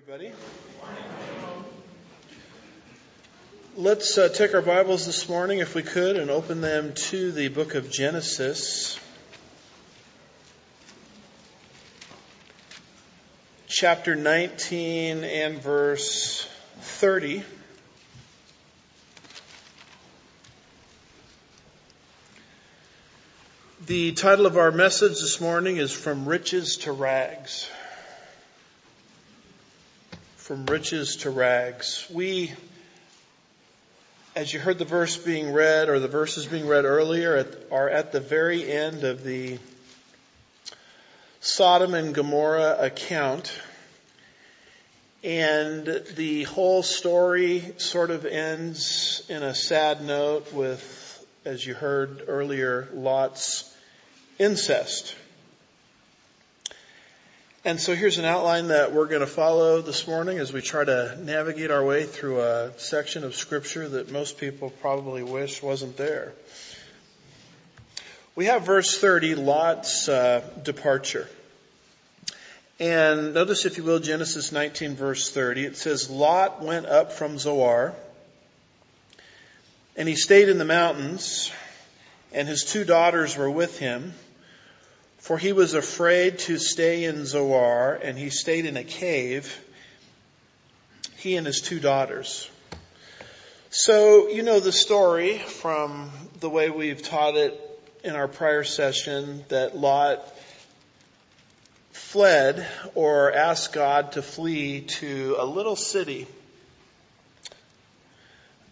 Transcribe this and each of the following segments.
everybody. Let's uh, take our Bibles this morning, if we could, and open them to the book of Genesis. Chapter 19 and verse 30. The title of our message this morning is From Riches to Rags from riches to rags. We, as you heard the verse being read or the verses being read earlier, are at the very end of the Sodom and Gomorrah account. And the whole story sort of ends in a sad note with, as you heard earlier, Lot's incest. And so here's an outline that we're going to follow this morning as we try to navigate our way through a section of scripture that most people probably wish wasn't there. We have verse 30, Lot's uh, departure. And notice, if you will, Genesis 19 verse 30. It says, Lot went up from Zoar, and he stayed in the mountains, and his two daughters were with him. For he was afraid to stay in Zoar, and he stayed in a cave, he and his two daughters. So, you know the story from the way we've taught it in our prior session that Lot fled or asked God to flee to a little city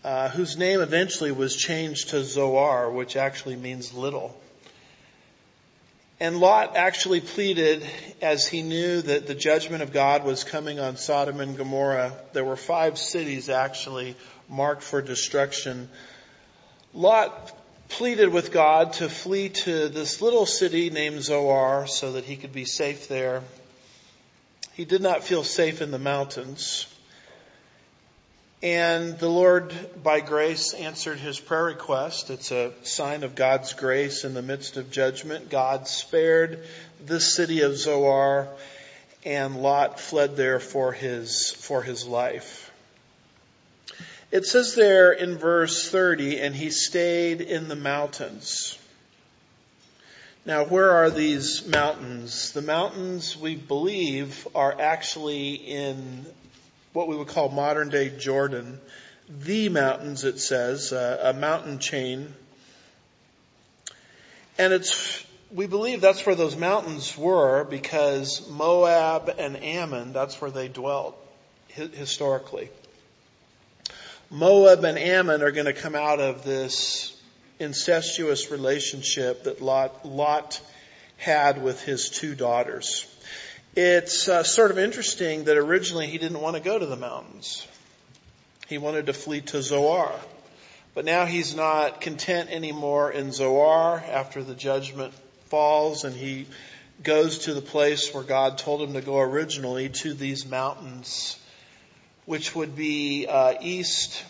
uh, whose name eventually was changed to Zoar, which actually means little. And Lot actually pleaded as he knew that the judgment of God was coming on Sodom and Gomorrah. There were five cities actually marked for destruction. Lot pleaded with God to flee to this little city named Zoar so that he could be safe there. He did not feel safe in the mountains. And the Lord, by grace, answered his prayer request. It's a sign of God's grace in the midst of judgment. God spared this city of Zoar and Lot fled there for his, for his life. It says there in verse 30, and he stayed in the mountains. Now, where are these mountains? The mountains, we believe, are actually in what we would call modern day Jordan. The mountains, it says, uh, a mountain chain. And it's, we believe that's where those mountains were because Moab and Ammon, that's where they dwelt historically. Moab and Ammon are going to come out of this incestuous relationship that Lot, Lot had with his two daughters. It's uh, sort of interesting that originally he didn't want to go to the mountains. He wanted to flee to Zoar. But now he's not content anymore in Zoar after the judgment falls and he goes to the place where God told him to go originally to these mountains, which would be uh, east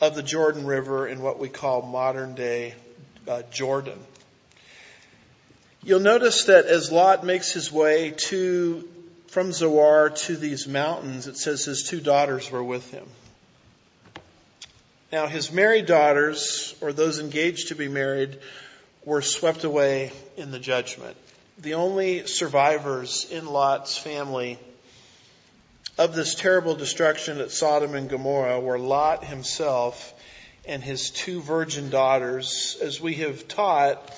of the Jordan River in what we call modern day uh, Jordan. You'll notice that as Lot makes his way to, from Zoar to these mountains, it says his two daughters were with him. Now his married daughters, or those engaged to be married, were swept away in the judgment. The only survivors in Lot's family of this terrible destruction at Sodom and Gomorrah were Lot himself and his two virgin daughters. As we have taught,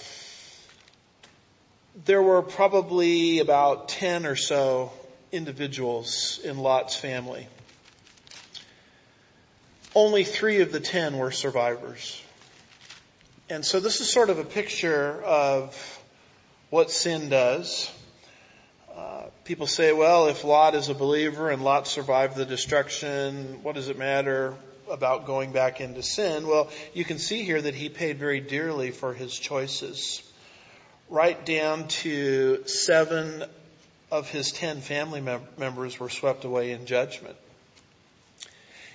there were probably about 10 or so individuals in Lot's family. Only three of the 10 were survivors. And so this is sort of a picture of what sin does. Uh, people say, well, if Lot is a believer and Lot survived the destruction, what does it matter about going back into sin? Well, you can see here that he paid very dearly for his choices right down to seven of his ten family mem- members were swept away in judgment.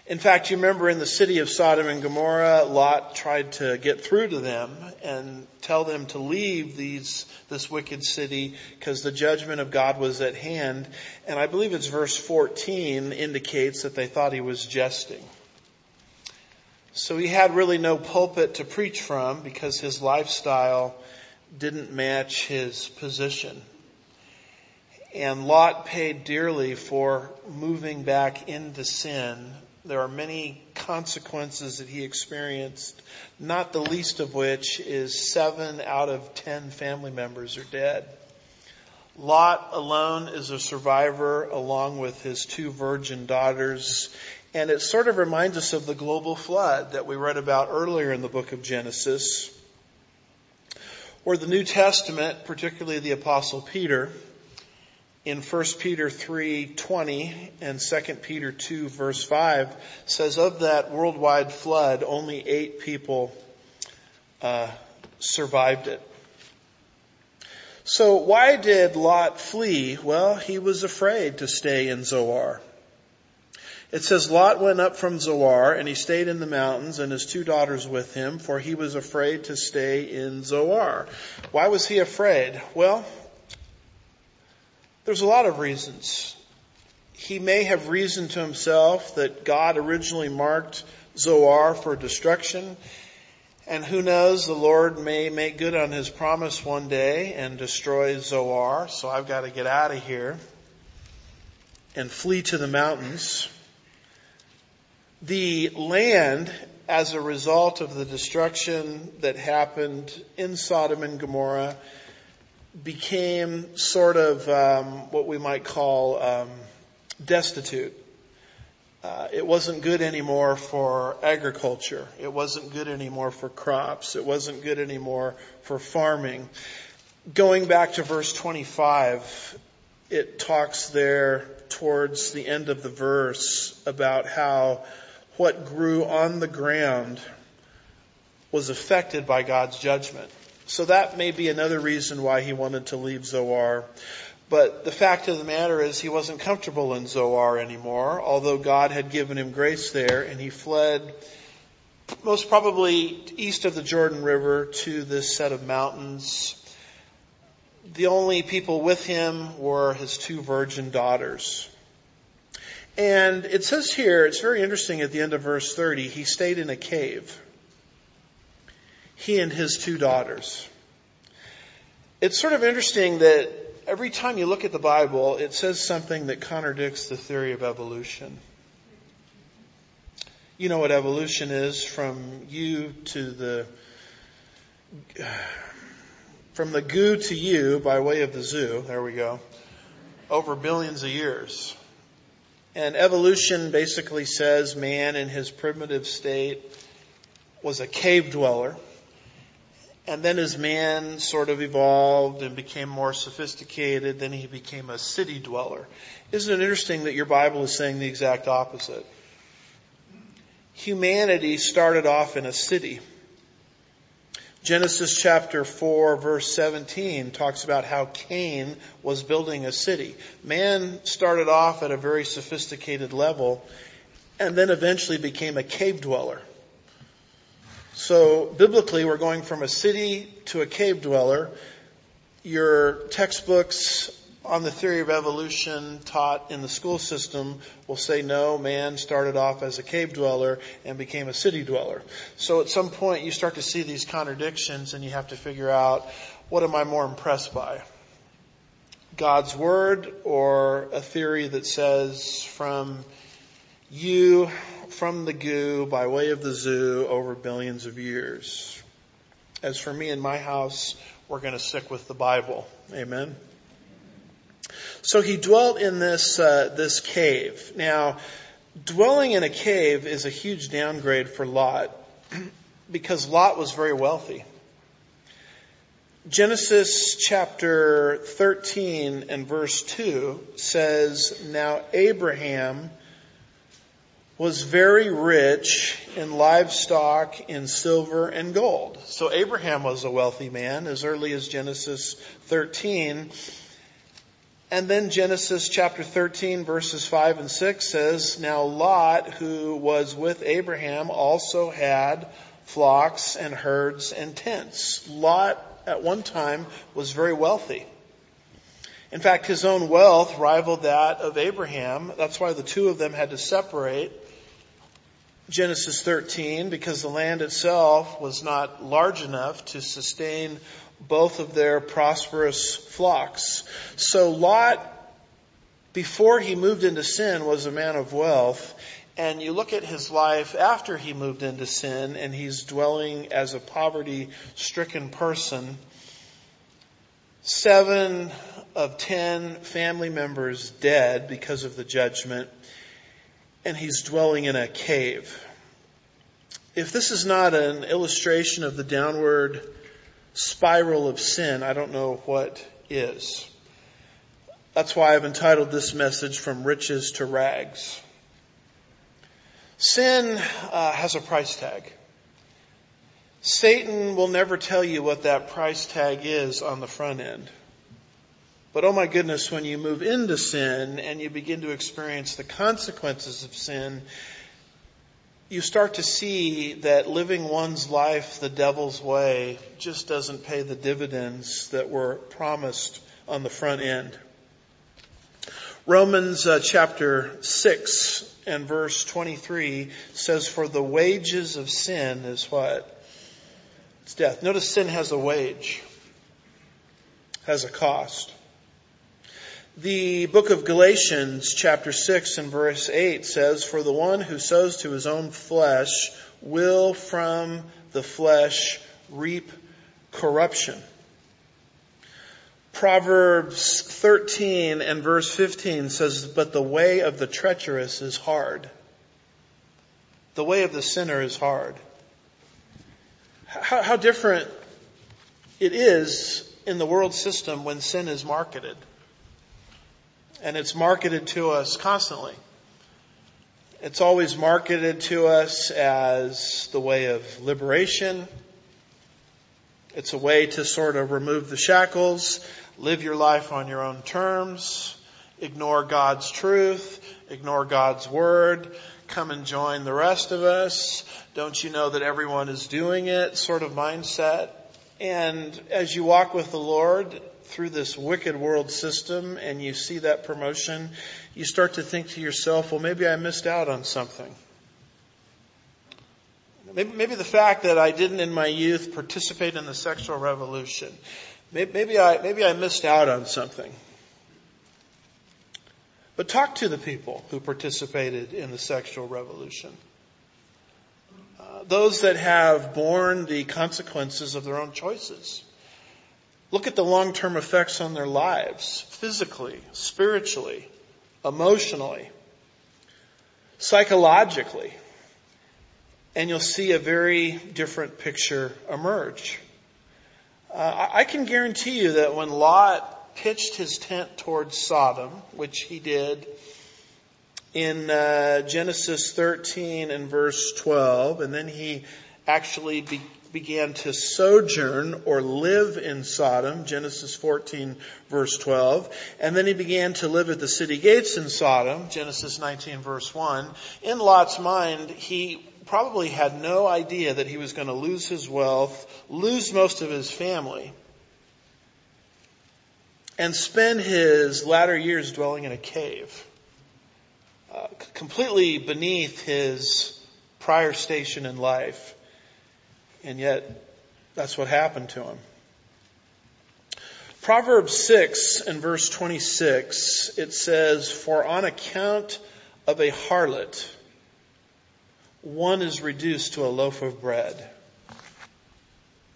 In fact, you remember in the city of Sodom and Gomorrah, Lot tried to get through to them and tell them to leave these, this wicked city because the judgment of God was at hand. And I believe it's verse 14 indicates that they thought he was jesting. So he had really no pulpit to preach from because his lifestyle didn't match his position. And Lot paid dearly for moving back into sin there are many consequences that he experienced, not the least of which is seven out of ten family members are dead. Lot alone is a survivor along with his two virgin daughters. And it sort of reminds us of the global flood that we read about earlier in the book of Genesis, where the New Testament, particularly the apostle Peter, in 1 Peter 3:20 and 2 Peter 2 verse 5 says of that worldwide flood only 8 people uh, survived it. So why did Lot flee? Well, he was afraid to stay in Zoar. It says Lot went up from Zoar and he stayed in the mountains and his two daughters with him for he was afraid to stay in Zoar. Why was he afraid? Well, there's a lot of reasons. He may have reasoned to himself that God originally marked Zoar for destruction. And who knows, the Lord may make good on his promise one day and destroy Zoar, so I've got to get out of here and flee to the mountains. The land, as a result of the destruction that happened in Sodom and Gomorrah, became sort of um, what we might call um, destitute. Uh, it wasn't good anymore for agriculture. It wasn't good anymore for crops. It wasn't good anymore for farming. Going back to verse 25, it talks there towards the end of the verse about how what grew on the ground was affected by God's judgment. So that may be another reason why he wanted to leave Zoar. But the fact of the matter is he wasn't comfortable in Zoar anymore, although God had given him grace there and he fled most probably east of the Jordan River to this set of mountains. The only people with him were his two virgin daughters. And it says here, it's very interesting at the end of verse 30, he stayed in a cave he and his two daughters. It's sort of interesting that every time you look at the Bible, it says something that contradicts the theory of evolution. You know what evolution is from you to the, from the goo to you by way of the zoo. There we go. Over billions of years. And evolution basically says man in his primitive state was a cave dweller and then as man sort of evolved and became more sophisticated, then he became a city dweller. Isn't it interesting that your Bible is saying the exact opposite? Humanity started off in a city. Genesis chapter 4 verse 17 talks about how Cain was building a city. Man started off at a very sophisticated level and then eventually became a cave dweller. So biblically, we're going from a city to a cave dweller. Your textbooks on the theory of evolution taught in the school system will say no, man started off as a cave dweller and became a city dweller. So at some point you start to see these contradictions and you have to figure out what am I more impressed by? God's word or a theory that says from you from the goo by way of the zoo over billions of years. As for me and my house, we're going to stick with the Bible. Amen. So he dwelt in this uh, this cave. Now, dwelling in a cave is a huge downgrade for Lot because Lot was very wealthy. Genesis chapter 13 and verse 2 says, Now Abraham was very rich in livestock, in silver and gold. So Abraham was a wealthy man as early as Genesis 13. And then Genesis chapter 13 verses 5 and 6 says, Now Lot, who was with Abraham, also had flocks and herds and tents. Lot at one time was very wealthy. In fact, his own wealth rivaled that of Abraham. That's why the two of them had to separate. Genesis 13, because the land itself was not large enough to sustain both of their prosperous flocks. So Lot, before he moved into sin, was a man of wealth. And you look at his life after he moved into sin and he's dwelling as a poverty stricken person. Seven of ten family members dead because of the judgment and he's dwelling in a cave. If this is not an illustration of the downward spiral of sin, I don't know what is. That's why I've entitled this message From Riches to Rags. Sin uh, has a price tag. Satan will never tell you what that price tag is on the front end. But oh my goodness, when you move into sin and you begin to experience the consequences of sin, you start to see that living one's life the devil's way just doesn't pay the dividends that were promised on the front end. Romans uh, chapter 6 and verse 23 says, For the wages of sin is what? It's death. Notice sin has a wage, has a cost. The book of Galatians chapter 6 and verse 8 says, For the one who sows to his own flesh will from the flesh reap corruption. Proverbs 13 and verse 15 says, But the way of the treacherous is hard. The way of the sinner is hard. How, how different it is in the world system when sin is marketed and it's marketed to us constantly. It's always marketed to us as the way of liberation. It's a way to sort of remove the shackles, live your life on your own terms, ignore God's truth, ignore God's word, come and join the rest of us. Don't you know that everyone is doing it sort of mindset. And as you walk with the Lord, through this wicked world system and you see that promotion, you start to think to yourself, well, maybe I missed out on something. Maybe, maybe the fact that I didn't in my youth participate in the sexual revolution, maybe, I, maybe I missed out on something. But talk to the people who participated in the sexual revolution. Uh, those that have borne the consequences of their own choices. Look at the long-term effects on their lives, physically, spiritually, emotionally, psychologically, and you'll see a very different picture emerge. Uh, I can guarantee you that when Lot pitched his tent towards Sodom, which he did in uh, Genesis 13 and verse 12, and then he actually be- began to sojourn or live in Sodom, Genesis 14 verse 12, and then he began to live at the city gates in Sodom, Genesis 19 verse 1. In Lot's mind, he probably had no idea that he was going to lose his wealth, lose most of his family, and spend his latter years dwelling in a cave, uh, completely beneath his prior station in life. And yet, that's what happened to him. Proverbs 6 and verse 26, it says, For on account of a harlot, one is reduced to a loaf of bread.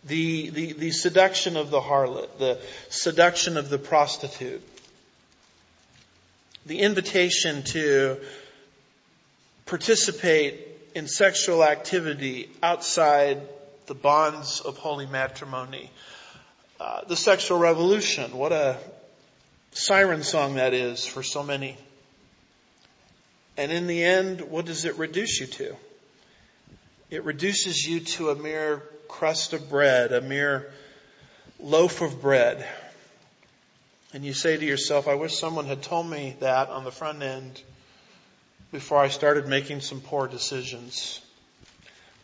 The, the, the seduction of the harlot, the seduction of the prostitute, the invitation to participate in sexual activity outside the bonds of holy matrimony. Uh, the sexual revolution, what a siren song that is for so many. And in the end, what does it reduce you to? It reduces you to a mere crust of bread, a mere loaf of bread. And you say to yourself, I wish someone had told me that on the front end before I started making some poor decisions.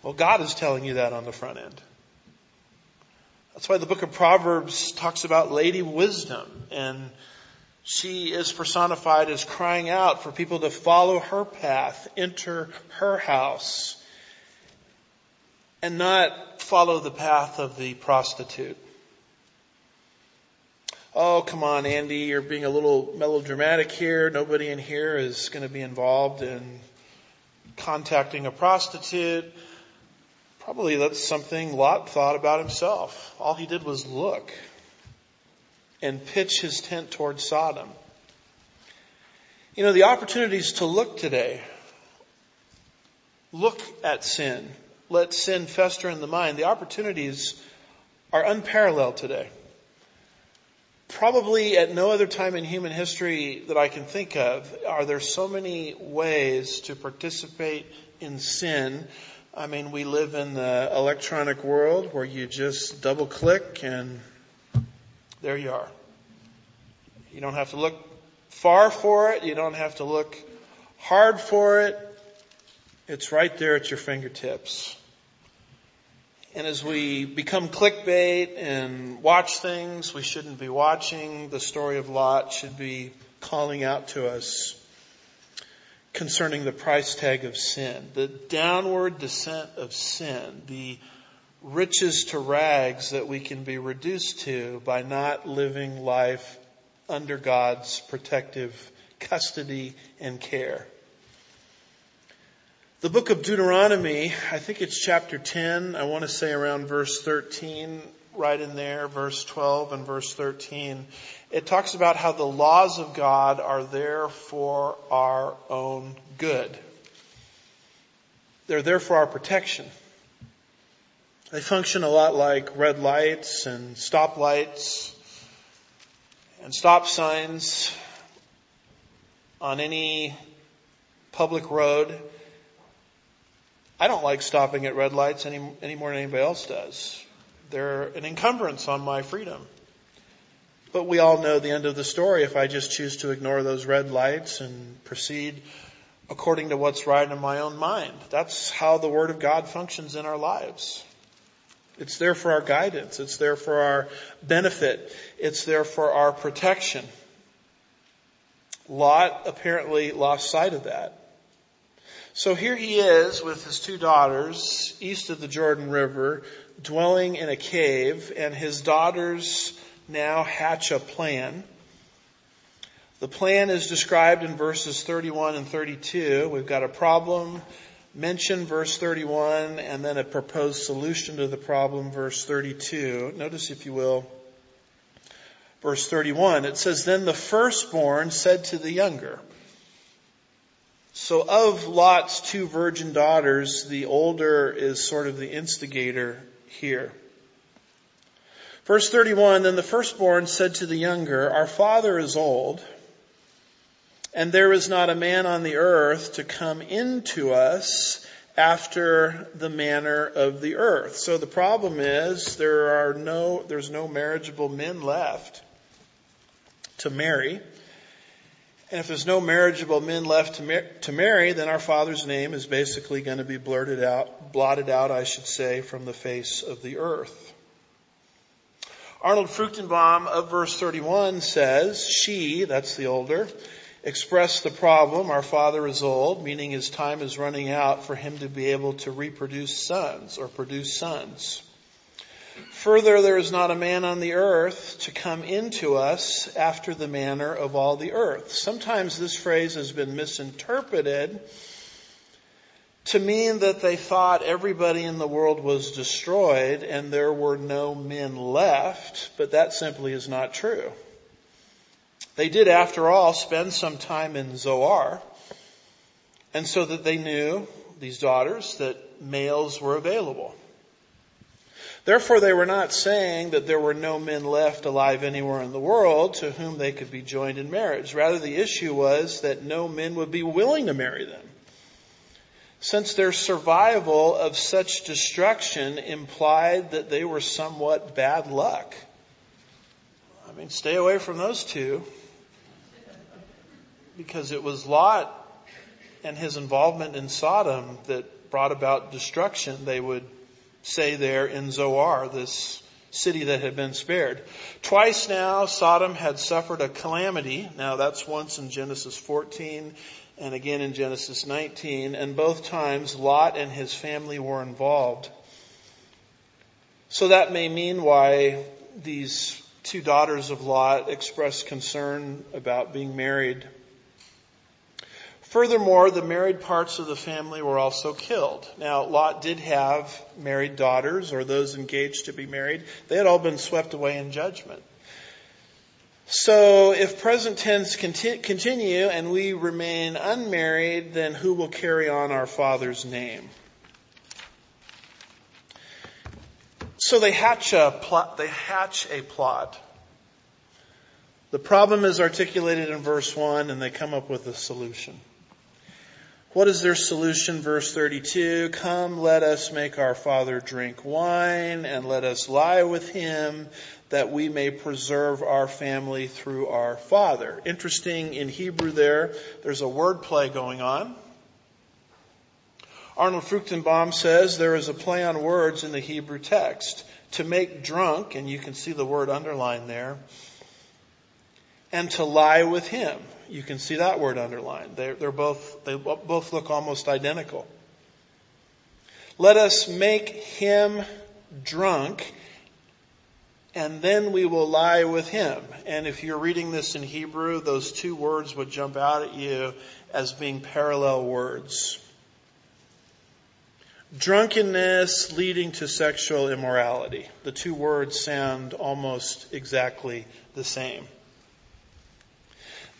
Well, God is telling you that on the front end. That's why the book of Proverbs talks about Lady Wisdom and she is personified as crying out for people to follow her path, enter her house, and not follow the path of the prostitute. Oh, come on, Andy, you're being a little melodramatic here. Nobody in here is going to be involved in contacting a prostitute. Probably that's something Lot thought about himself. All he did was look and pitch his tent towards Sodom. You know, the opportunities to look today, look at sin, let sin fester in the mind. The opportunities are unparalleled today. Probably at no other time in human history that I can think of are there so many ways to participate in sin. I mean, we live in the electronic world where you just double click and there you are. You don't have to look far for it. You don't have to look hard for it. It's right there at your fingertips. And as we become clickbait and watch things we shouldn't be watching, the story of Lot should be calling out to us concerning the price tag of sin, the downward descent of sin, the riches to rags that we can be reduced to by not living life under God's protective custody and care. The book of Deuteronomy, I think it's chapter 10, I want to say around verse 13, right in there, verse 12 and verse 13. It talks about how the laws of God are there for our own good. They're there for our protection. They function a lot like red lights and stop lights and stop signs on any public road. I don't like stopping at red lights any, any more than anybody else does. They're an encumbrance on my freedom. But we all know the end of the story if I just choose to ignore those red lights and proceed according to what's right in my own mind. That's how the Word of God functions in our lives. It's there for our guidance. It's there for our benefit. It's there for our protection. Lot apparently lost sight of that. So here he is with his two daughters east of the Jordan River, dwelling in a cave, and his daughters now hatch a plan. The plan is described in verses 31 and 32. We've got a problem mentioned, verse 31, and then a proposed solution to the problem, verse 32. Notice, if you will, verse 31. It says, Then the firstborn said to the younger, so of Lot's two virgin daughters, the older is sort of the instigator here. Verse 31, then the firstborn said to the younger, our father is old, and there is not a man on the earth to come into us after the manner of the earth. So the problem is there are no, there's no marriageable men left to marry. And if there's no marriageable men left to, mar- to marry, then our father's name is basically going to be blurted out, blotted out, I should say, from the face of the earth. Arnold Fruchtenbaum of verse 31 says, she, that's the older, expressed the problem, our father is old, meaning his time is running out for him to be able to reproduce sons or produce sons. Further, there is not a man on the earth to come into us after the manner of all the earth. Sometimes this phrase has been misinterpreted to mean that they thought everybody in the world was destroyed and there were no men left, but that simply is not true. They did, after all, spend some time in Zoar, and so that they knew, these daughters, that males were available. Therefore they were not saying that there were no men left alive anywhere in the world to whom they could be joined in marriage. Rather the issue was that no men would be willing to marry them. Since their survival of such destruction implied that they were somewhat bad luck. I mean, stay away from those two because it was Lot and his involvement in Sodom that brought about destruction, they would say there in Zoar, this city that had been spared. Twice now, Sodom had suffered a calamity. Now that's once in Genesis 14 and again in Genesis 19, and both times Lot and his family were involved. So that may mean why these two daughters of Lot expressed concern about being married. Furthermore, the married parts of the family were also killed. Now, Lot did have married daughters or those engaged to be married. They had all been swept away in judgment. So if present tense continue and we remain unmarried, then who will carry on our father's name? So they hatch a plot, they hatch a plot. The problem is articulated in verse 1 and they come up with a solution. What is their solution? Verse 32, come let us make our father drink wine and let us lie with him that we may preserve our family through our father. Interesting in Hebrew there, there's a word play going on. Arnold Fruchtenbaum says there is a play on words in the Hebrew text. To make drunk, and you can see the word underlined there, and to lie with him. You can see that word underlined. They're, they're both, they both look almost identical. Let us make him drunk and then we will lie with him. And if you're reading this in Hebrew, those two words would jump out at you as being parallel words. Drunkenness leading to sexual immorality. The two words sound almost exactly the same.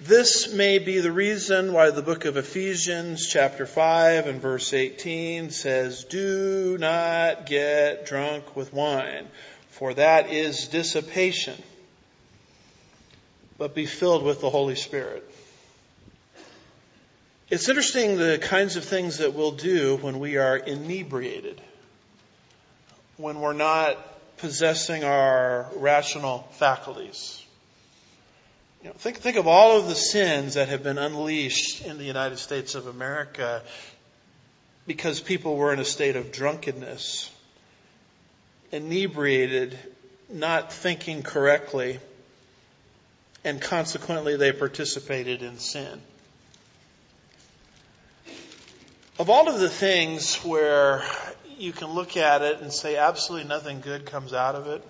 This may be the reason why the book of Ephesians chapter 5 and verse 18 says, do not get drunk with wine, for that is dissipation, but be filled with the Holy Spirit. It's interesting the kinds of things that we'll do when we are inebriated, when we're not possessing our rational faculties. You know, think, think of all of the sins that have been unleashed in the United States of America because people were in a state of drunkenness, inebriated, not thinking correctly, and consequently they participated in sin. Of all of the things where you can look at it and say absolutely nothing good comes out of it,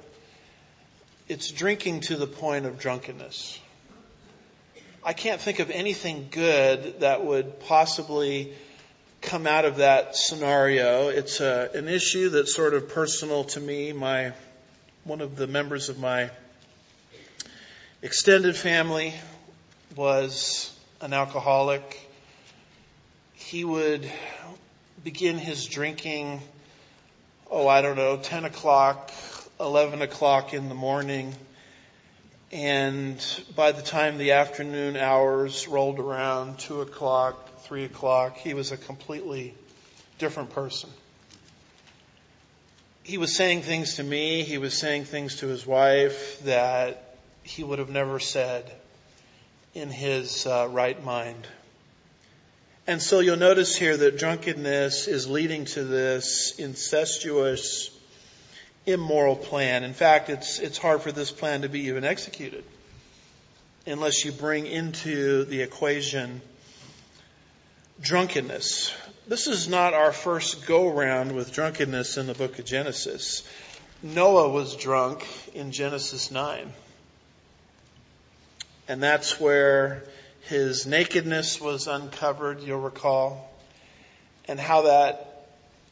it's drinking to the point of drunkenness. I can't think of anything good that would possibly come out of that scenario. It's a, an issue that's sort of personal to me. My, one of the members of my extended family was an alcoholic. He would begin his drinking, oh, I don't know, 10 o'clock, 11 o'clock in the morning and by the time the afternoon hours rolled around, two o'clock, three o'clock, he was a completely different person. He was saying things to me, he was saying things to his wife that he would have never said in his uh, right mind. And so you'll notice here that drunkenness is leading to this incestuous immoral plan. In fact, it's, it's hard for this plan to be even executed unless you bring into the equation drunkenness. This is not our first go round with drunkenness in the book of Genesis. Noah was drunk in Genesis 9. And that's where his nakedness was uncovered, you'll recall, and how that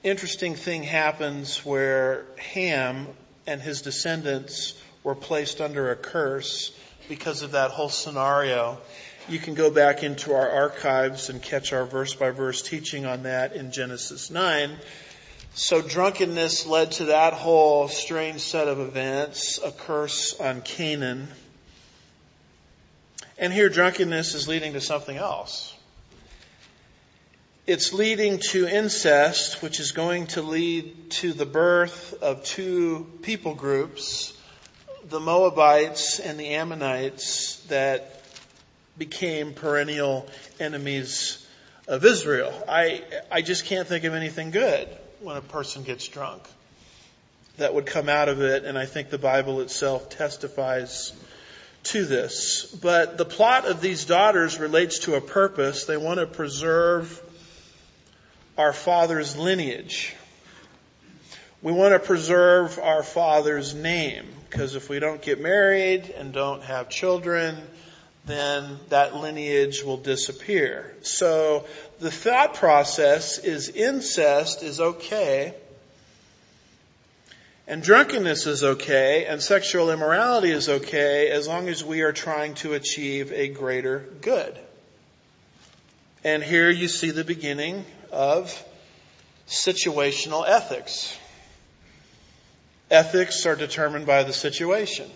interesting thing happens where Ham and his descendants were placed under a curse because of that whole scenario. You can go back into our archives and catch our verse by verse teaching on that in Genesis 9. So drunkenness led to that whole strange set of events, a curse on Canaan. And here drunkenness is leading to something else. It's leading to incest, which is going to lead to the birth of two people groups, the Moabites and the Ammonites that became perennial enemies of Israel. I, I just can't think of anything good when a person gets drunk that would come out of it, and I think the Bible itself testifies to this. But the plot of these daughters relates to a purpose. They want to preserve our father's lineage. We want to preserve our father's name because if we don't get married and don't have children, then that lineage will disappear. So the thought process is incest is okay, and drunkenness is okay, and sexual immorality is okay as long as we are trying to achieve a greater good. And here you see the beginning of situational ethics. Ethics are determined by the situation.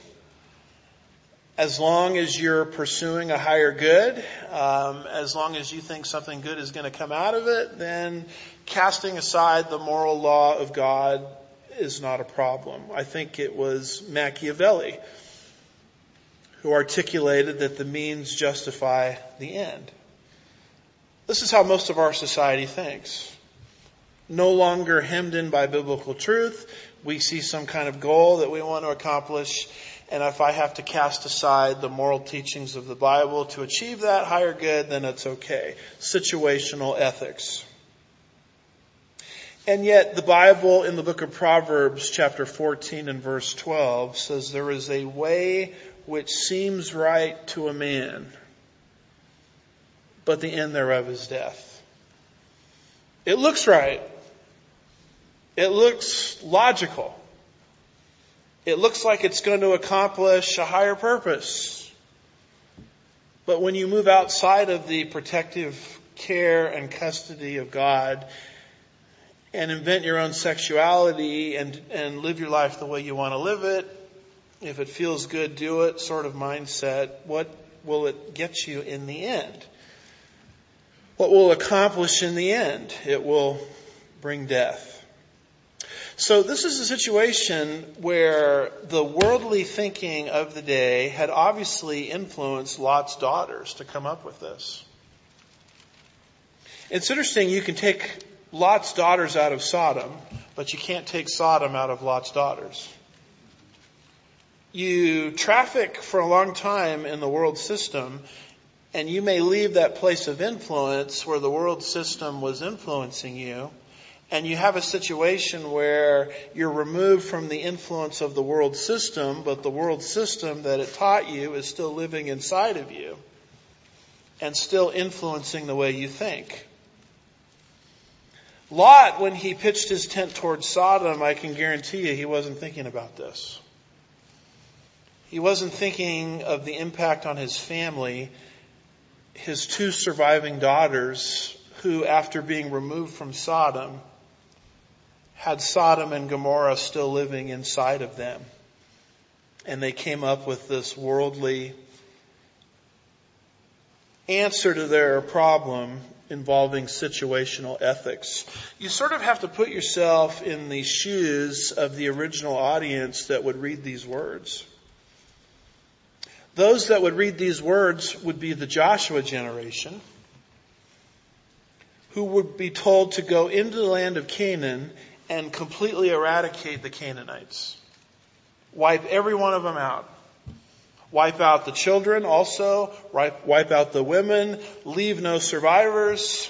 As long as you're pursuing a higher good, um, as long as you think something good is going to come out of it, then casting aside the moral law of God is not a problem. I think it was Machiavelli who articulated that the means justify the end. This is how most of our society thinks. No longer hemmed in by biblical truth. We see some kind of goal that we want to accomplish. And if I have to cast aside the moral teachings of the Bible to achieve that higher good, then it's okay. Situational ethics. And yet the Bible in the book of Proverbs chapter 14 and verse 12 says there is a way which seems right to a man, but the end thereof is death. It looks right. It looks logical. It looks like it's going to accomplish a higher purpose. But when you move outside of the protective care and custody of God and invent your own sexuality and, and live your life the way you want to live it. If it feels good, do it sort of mindset. What will it get you in the end? What will accomplish in the end? It will bring death. So this is a situation where the worldly thinking of the day had obviously influenced Lot's daughters to come up with this. It's interesting, you can take Lot's daughters out of Sodom, but you can't take Sodom out of Lot's daughters. You traffic for a long time in the world system, and you may leave that place of influence where the world system was influencing you, and you have a situation where you're removed from the influence of the world system, but the world system that it taught you is still living inside of you and still influencing the way you think. Lot, when he pitched his tent towards Sodom, I can guarantee you he wasn't thinking about this. He wasn't thinking of the impact on his family, his two surviving daughters, who, after being removed from Sodom, had Sodom and Gomorrah still living inside of them. And they came up with this worldly answer to their problem involving situational ethics. You sort of have to put yourself in the shoes of the original audience that would read these words. Those that would read these words would be the Joshua generation who would be told to go into the land of Canaan and completely eradicate the Canaanites. Wipe every one of them out. Wipe out the children also, wipe out the women, leave no survivors.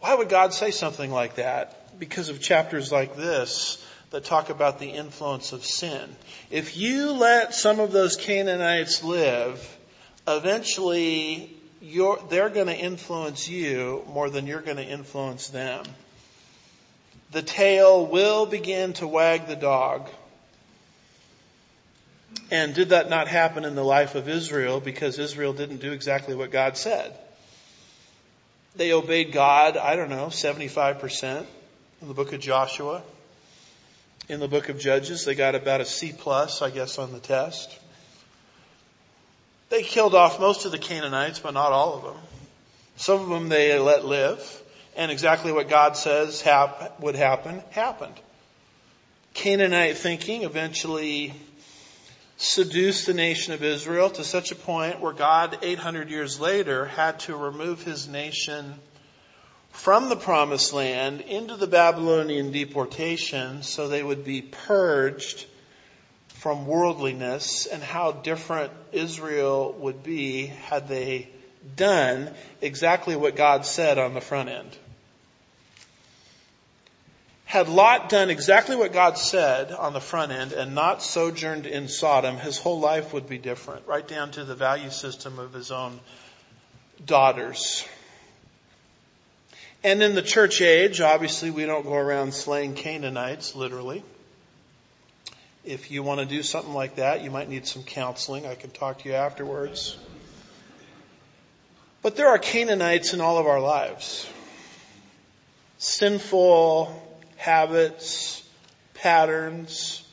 Why would God say something like that? Because of chapters like this that talk about the influence of sin. If you let some of those Canaanites live, eventually they're going to influence you more than you're going to influence them. The tail will begin to wag the dog and did that not happen in the life of Israel because Israel didn't do exactly what God said? They obeyed God, I don't know, 75% in the book of Joshua. In the book of Judges, they got about a C plus, I guess, on the test. They killed off most of the Canaanites, but not all of them. Some of them they let live, and exactly what God says hap- would happen, happened. Canaanite thinking eventually seduced the nation of Israel to such a point where God, 800 years later, had to remove his nation from the promised land into the Babylonian deportation so they would be purged from worldliness and how different Israel would be had they done exactly what God said on the front end. Had Lot done exactly what God said on the front end and not sojourned in Sodom, his whole life would be different, right down to the value system of his own daughters. And in the church age, obviously we don't go around slaying Canaanites, literally. If you want to do something like that, you might need some counseling. I can talk to you afterwards. But there are Canaanites in all of our lives. Sinful, habits, patterns.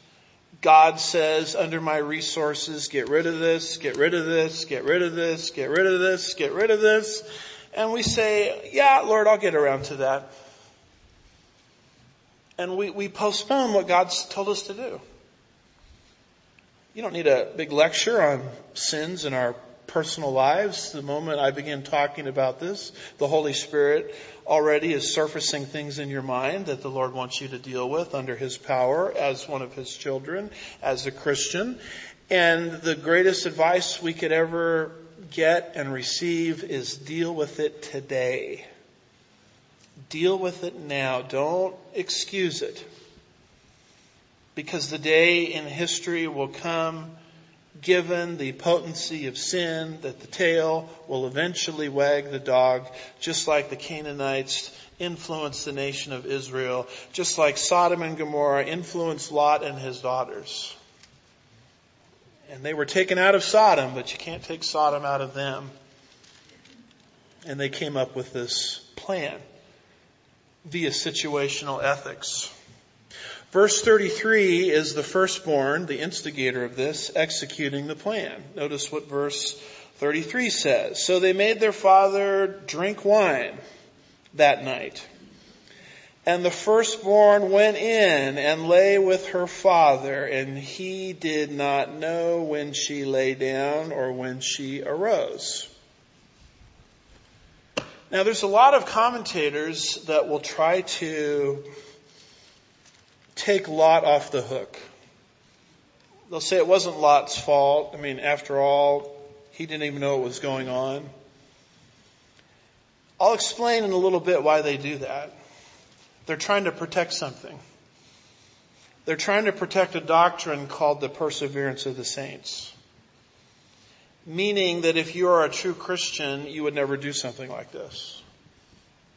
God says, under my resources, get rid of this, get rid of this, get rid of this, get rid of this, get rid of this. And we say, yeah, Lord, I'll get around to that. And we, we postpone what God's told us to do. You don't need a big lecture on sins in our personal lives. The moment I begin talking about this, the Holy Spirit already is surfacing things in your mind that the Lord wants you to deal with under His power as one of His children, as a Christian. And the greatest advice we could ever get and receive is deal with it today. Deal with it now. Don't excuse it. Because the day in history will come given the potency of sin that the tail will eventually wag the dog, just like the Canaanites influenced the nation of Israel, just like Sodom and Gomorrah influenced Lot and his daughters. And they were taken out of Sodom, but you can't take Sodom out of them. And they came up with this plan via situational ethics. Verse 33 is the firstborn, the instigator of this, executing the plan. Notice what verse 33 says. So they made their father drink wine that night. And the firstborn went in and lay with her father, and he did not know when she lay down or when she arose. Now there's a lot of commentators that will try to take Lot off the hook. They'll say it wasn't Lot's fault. I mean, after all, he didn't even know what was going on. I'll explain in a little bit why they do that. They're trying to protect something. They're trying to protect a doctrine called the perseverance of the saints. Meaning that if you are a true Christian, you would never do something like this.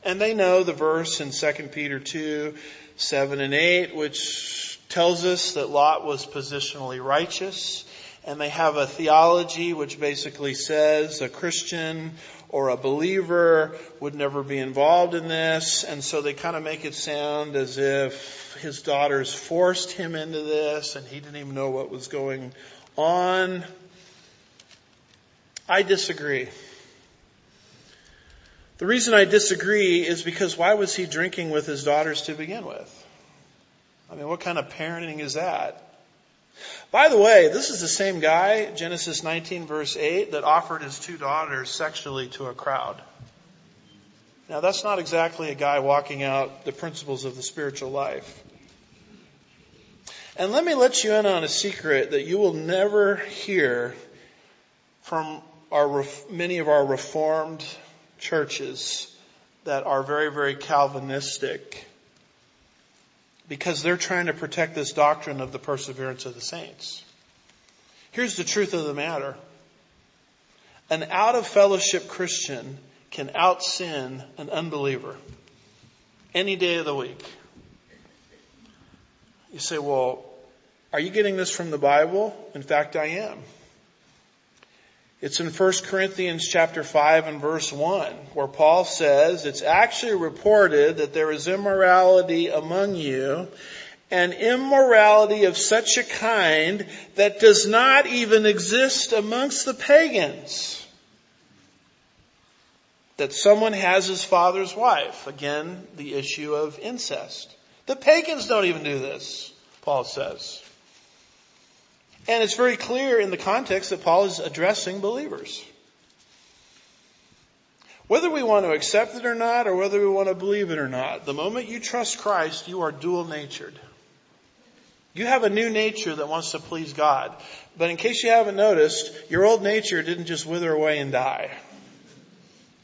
And they know the verse in 2 Peter 2 7 and 8, which tells us that Lot was positionally righteous. And they have a theology which basically says a Christian or a believer would never be involved in this. And so they kind of make it sound as if his daughters forced him into this and he didn't even know what was going on. I disagree. The reason I disagree is because why was he drinking with his daughters to begin with? I mean, what kind of parenting is that? By the way, this is the same guy, Genesis 19 verse 8, that offered his two daughters sexually to a crowd. Now that's not exactly a guy walking out the principles of the spiritual life. And let me let you in on a secret that you will never hear from our, many of our reformed churches that are very, very Calvinistic because they're trying to protect this doctrine of the perseverance of the saints. Here's the truth of the matter. An out of fellowship Christian can out sin an unbeliever any day of the week. You say, well, are you getting this from the Bible? In fact, I am. It's in 1 Corinthians chapter 5 and verse 1 where Paul says, it's actually reported that there is immorality among you and immorality of such a kind that does not even exist amongst the pagans. That someone has his father's wife. Again, the issue of incest. The pagans don't even do this, Paul says. And it's very clear in the context that Paul is addressing believers. Whether we want to accept it or not, or whether we want to believe it or not, the moment you trust Christ, you are dual natured. You have a new nature that wants to please God. But in case you haven't noticed, your old nature didn't just wither away and die.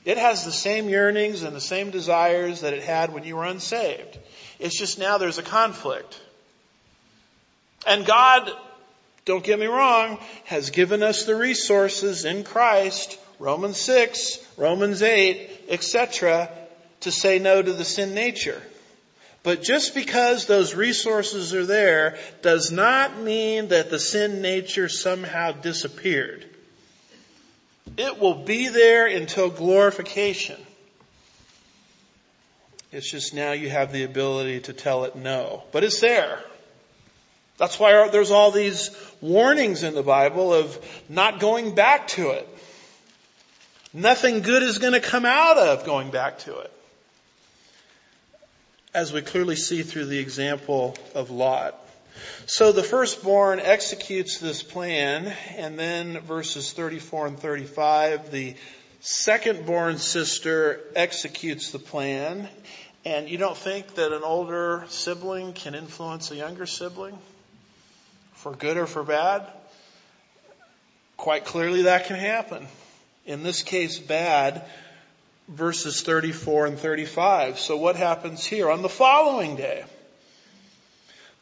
It has the same yearnings and the same desires that it had when you were unsaved. It's just now there's a conflict. And God, don't get me wrong, has given us the resources in Christ, Romans 6, Romans 8, etc., to say no to the sin nature. But just because those resources are there does not mean that the sin nature somehow disappeared. It will be there until glorification. It's just now you have the ability to tell it no. But it's there. That's why there's all these warnings in the Bible of not going back to it. Nothing good is going to come out of going back to it as we clearly see through the example of Lot. So the firstborn executes this plan, and then verses 34 and 35, the secondborn sister executes the plan. And you don't think that an older sibling can influence a younger sibling? For good or for bad? Quite clearly that can happen. In this case, bad verses 34 and 35. So what happens here? On the following day,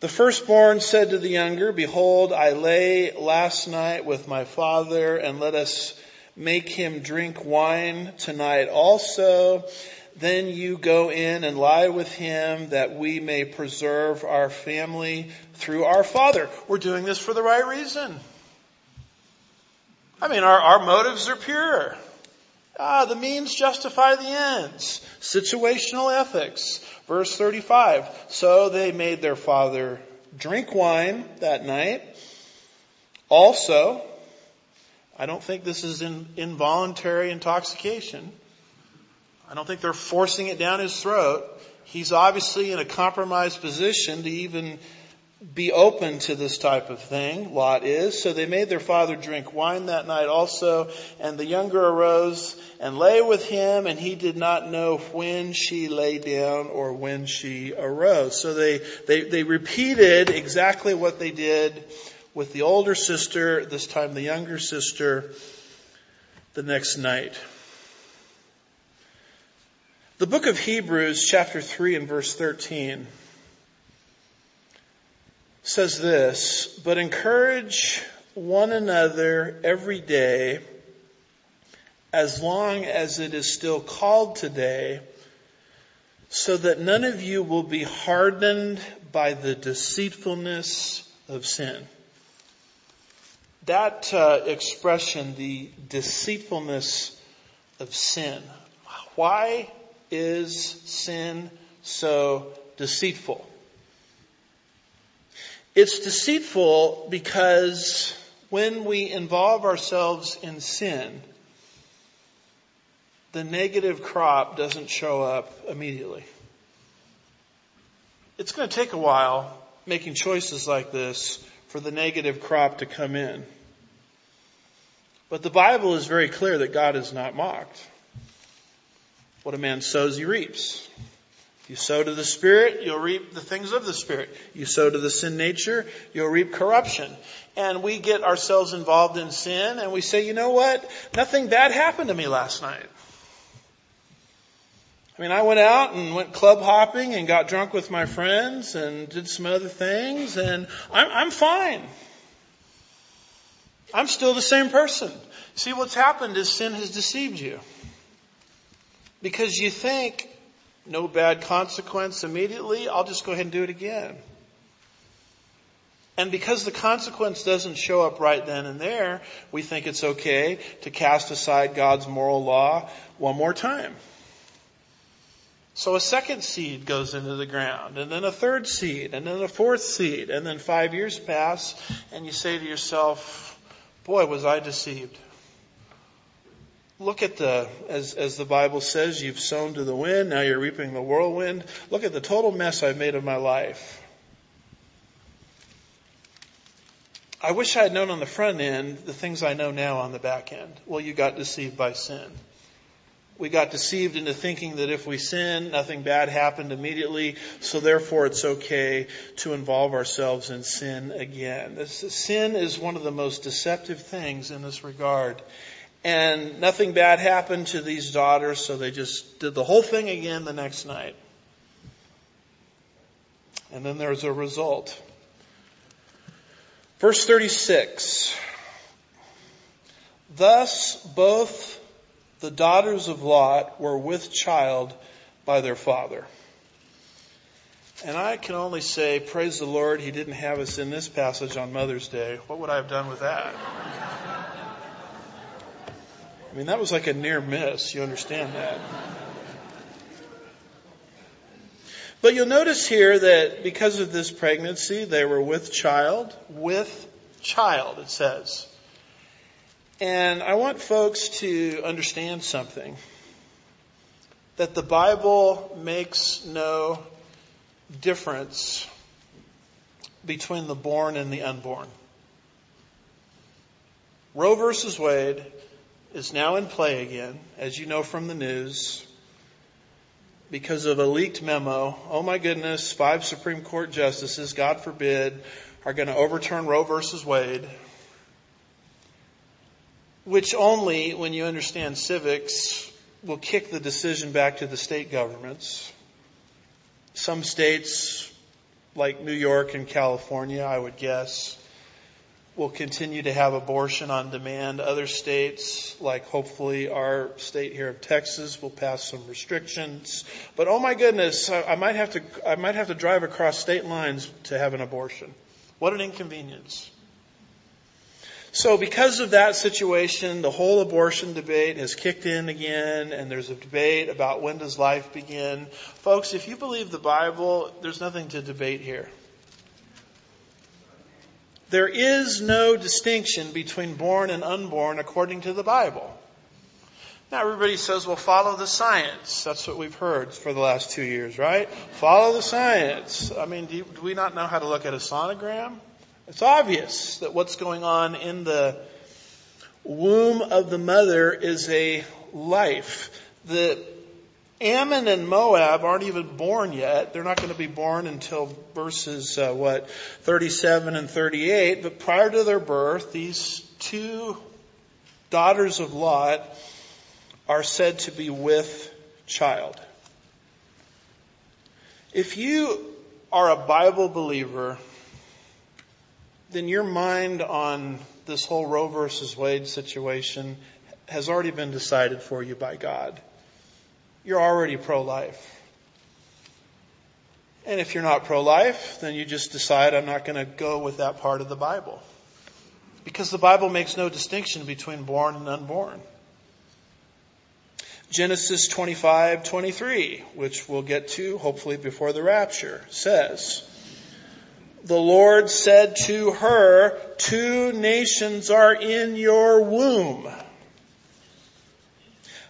the firstborn said to the younger, behold, I lay last night with my father and let us make him drink wine tonight also. Then you go in and lie with him that we may preserve our family through our father. We're doing this for the right reason. I mean, our, our motives are pure. Ah, the means justify the ends. Situational ethics. Verse 35. So they made their father drink wine that night. Also, I don't think this is in, involuntary intoxication. I don't think they're forcing it down his throat. He's obviously in a compromised position to even be open to this type of thing, Lot is. So they made their father drink wine that night also, and the younger arose and lay with him, and he did not know when she lay down or when she arose. So they, they, they repeated exactly what they did with the older sister, this time the younger sister, the next night. The book of Hebrews chapter 3 and verse 13 says this, but encourage one another every day as long as it is still called today so that none of you will be hardened by the deceitfulness of sin. That uh, expression, the deceitfulness of sin. Why is sin so deceitful? It's deceitful because when we involve ourselves in sin, the negative crop doesn't show up immediately. It's going to take a while making choices like this for the negative crop to come in. But the Bible is very clear that God is not mocked. What a man sows, he reaps. You sow to the Spirit, you'll reap the things of the Spirit. You sow to the sin nature, you'll reap corruption. And we get ourselves involved in sin and we say, you know what? Nothing bad happened to me last night. I mean, I went out and went club hopping and got drunk with my friends and did some other things and I'm, I'm fine. I'm still the same person. See, what's happened is sin has deceived you. Because you think no bad consequence immediately, I'll just go ahead and do it again. And because the consequence doesn't show up right then and there, we think it's okay to cast aside God's moral law one more time. So a second seed goes into the ground, and then a third seed, and then a fourth seed, and then five years pass, and you say to yourself, boy, was I deceived. Look at the, as, as the Bible says, you've sown to the wind, now you're reaping the whirlwind. Look at the total mess I've made of my life. I wish I had known on the front end the things I know now on the back end. Well, you got deceived by sin. We got deceived into thinking that if we sin, nothing bad happened immediately, so therefore it's okay to involve ourselves in sin again. This, sin is one of the most deceptive things in this regard. And nothing bad happened to these daughters, so they just did the whole thing again the next night. And then there's a result. Verse 36. Thus both the daughters of Lot were with child by their father. And I can only say, praise the Lord, he didn't have us in this passage on Mother's Day. What would I have done with that? I mean, that was like a near miss. You understand that? But you'll notice here that because of this pregnancy, they were with child, with child, it says. And I want folks to understand something. That the Bible makes no difference between the born and the unborn. Roe versus Wade is now in play again, as you know from the news, because of a leaked memo. Oh my goodness, five Supreme Court justices, God forbid, are going to overturn Roe versus Wade which only, when you understand civics, will kick the decision back to the state governments. Some states, like New York and California, I would guess, will continue to have abortion on demand. Other states, like hopefully our state here of Texas, will pass some restrictions. But oh my goodness, I might have to, I might have to drive across state lines to have an abortion. What an inconvenience. So because of that situation, the whole abortion debate has kicked in again, and there's a debate about when does life begin. Folks, if you believe the Bible, there's nothing to debate here. There is no distinction between born and unborn according to the Bible. Now everybody says, well, follow the science. That's what we've heard for the last two years, right? Follow the science. I mean, do, you, do we not know how to look at a sonogram? It's obvious that what's going on in the womb of the mother is a life. The Ammon and Moab aren't even born yet. They're not going to be born until verses, uh, what, 37 and 38. But prior to their birth, these two daughters of Lot are said to be with child. If you are a Bible believer, then your mind on this whole Roe versus Wade situation has already been decided for you by God. You're already pro-life. And if you're not pro-life, then you just decide I'm not going to go with that part of the Bible. Because the Bible makes no distinction between born and unborn. Genesis 25, 23, which we'll get to hopefully before the rapture, says, the Lord said to her, two nations are in your womb.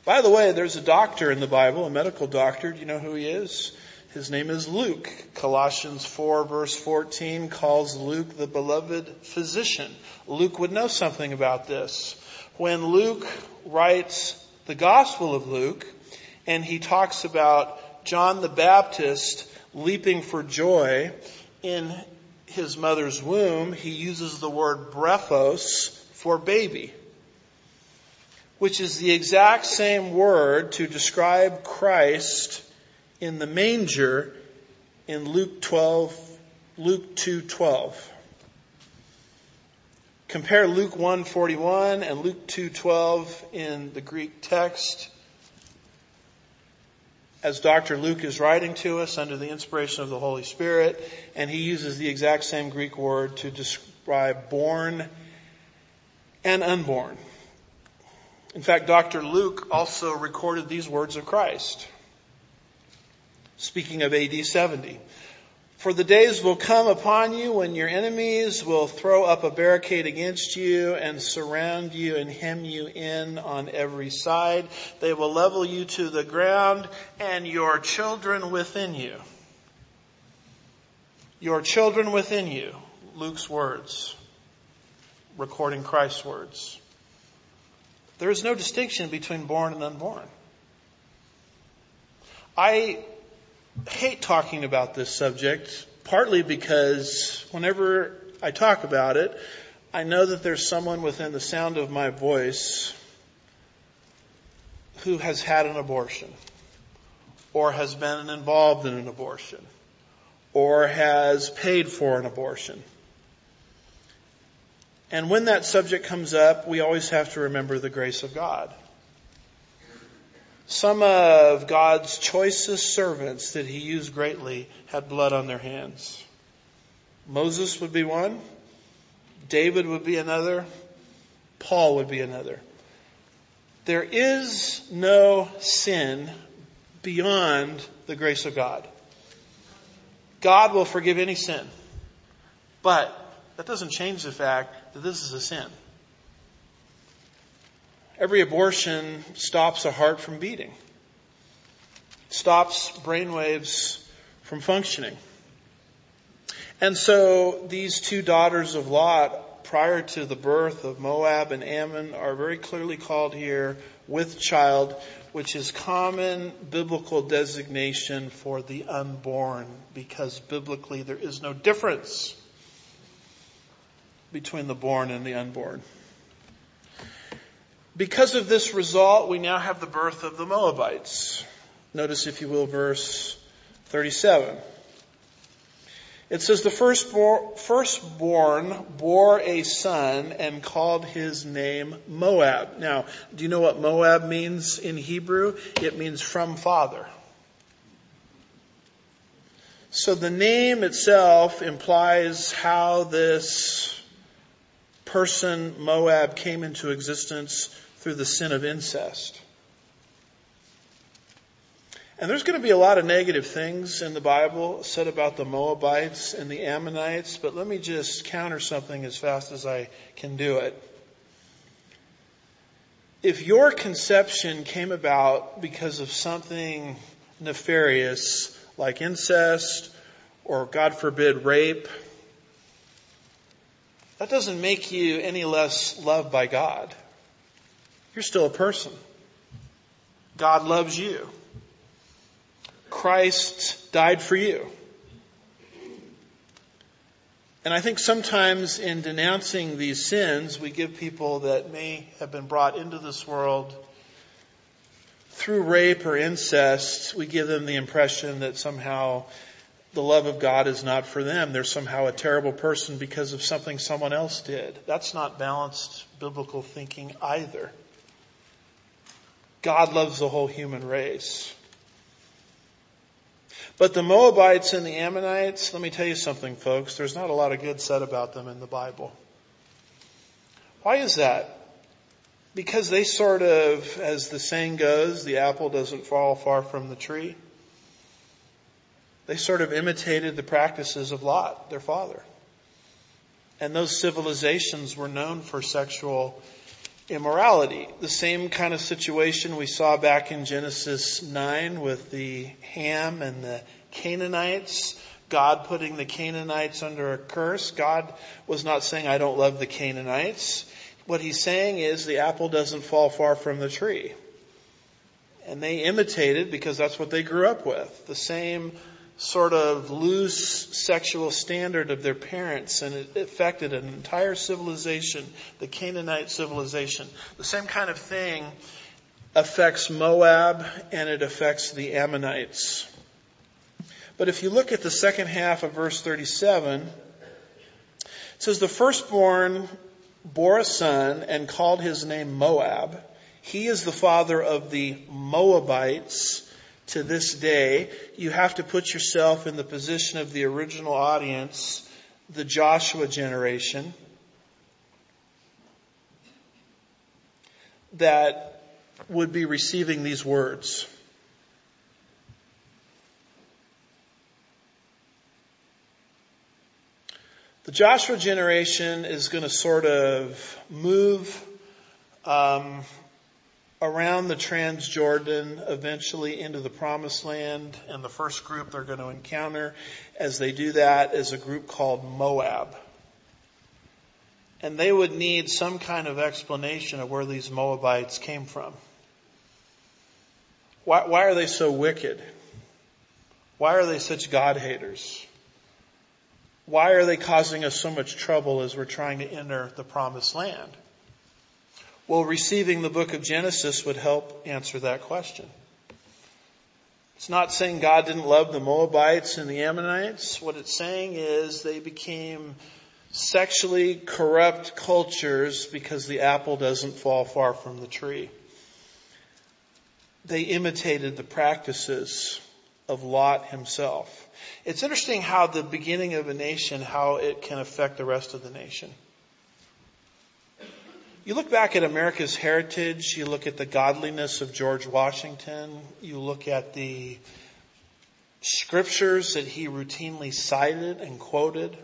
By the way, there's a doctor in the Bible, a medical doctor. Do you know who he is? His name is Luke. Colossians 4 verse 14 calls Luke the beloved physician. Luke would know something about this. When Luke writes the Gospel of Luke, and he talks about John the Baptist leaping for joy in his mother's womb, he uses the word brephos for baby, which is the exact same word to describe Christ in the manger in Luke 12, Luke 2:12. Compare Luke 1:41 and Luke 2:12 in the Greek text as Dr. Luke is writing to us under the inspiration of the Holy Spirit, and he uses the exact same Greek word to describe born and unborn. In fact, Dr. Luke also recorded these words of Christ. Speaking of AD 70. For the days will come upon you when your enemies will throw up a barricade against you and surround you and hem you in on every side. They will level you to the ground and your children within you. Your children within you. Luke's words. recording Christ's words. There is no distinction between born and unborn. I hate talking about this subject, partly because whenever I talk about it, I know that there's someone within the sound of my voice who has had an abortion or has been involved in an abortion or has paid for an abortion. And when that subject comes up, we always have to remember the grace of God. Some of God's choicest servants that he used greatly had blood on their hands. Moses would be one. David would be another. Paul would be another. There is no sin beyond the grace of God. God will forgive any sin. But that doesn't change the fact that this is a sin. Every abortion stops a heart from beating, stops brainwaves from functioning. And so these two daughters of Lot, prior to the birth of Moab and Ammon, are very clearly called here with child, which is common biblical designation for the unborn, because biblically there is no difference between the born and the unborn. Because of this result, we now have the birth of the Moabites. Notice, if you will, verse 37. It says, the firstborn bore a son and called his name Moab. Now, do you know what Moab means in Hebrew? It means from father. So the name itself implies how this person, Moab, came into existence through the sin of incest. And there's going to be a lot of negative things in the Bible said about the Moabites and the Ammonites, but let me just counter something as fast as I can do it. If your conception came about because of something nefarious like incest or God forbid rape, that doesn't make you any less loved by God. You're still a person. God loves you. Christ died for you. And I think sometimes in denouncing these sins, we give people that may have been brought into this world through rape or incest, we give them the impression that somehow the love of God is not for them. They're somehow a terrible person because of something someone else did. That's not balanced biblical thinking either. God loves the whole human race. But the Moabites and the Ammonites, let me tell you something folks, there's not a lot of good said about them in the Bible. Why is that? Because they sort of, as the saying goes, the apple doesn't fall far from the tree. They sort of imitated the practices of Lot, their father. And those civilizations were known for sexual immorality. The same kind of situation we saw back in Genesis 9 with the Ham and the Canaanites. God putting the Canaanites under a curse. God was not saying, I don't love the Canaanites. What he's saying is the apple doesn't fall far from the tree. And they imitated because that's what they grew up with. The same sort of loose sexual standard of their parents and it affected an entire civilization, the Canaanite civilization. The same kind of thing affects Moab and it affects the Ammonites. But if you look at the second half of verse 37, it says the firstborn bore a son and called his name Moab. He is the father of the Moabites to this day, you have to put yourself in the position of the original audience, the Joshua generation, that would be receiving these words. The Joshua generation is going to sort of move um, around the Transjordan, eventually into the promised land. And the first group they're going to encounter as they do that is a group called Moab. and they would need some kind of explanation of where these Moabites came from. Why, why are they so wicked? Why are they such God haters? Why are they causing us so much trouble as we're trying to enter the promised land? Well, receiving the book of Genesis would help answer that question. It's not saying God didn't love the Moabites and the Ammonites. What it's saying is they became sexually corrupt cultures because the apple doesn't fall far from the tree. They imitated the practices of Lot himself. It's interesting how the beginning of a nation, how it can affect the rest of the nation. You look back at America's heritage, you look at the godliness of George Washington, you look at the scriptures that he routinely cited and quoted.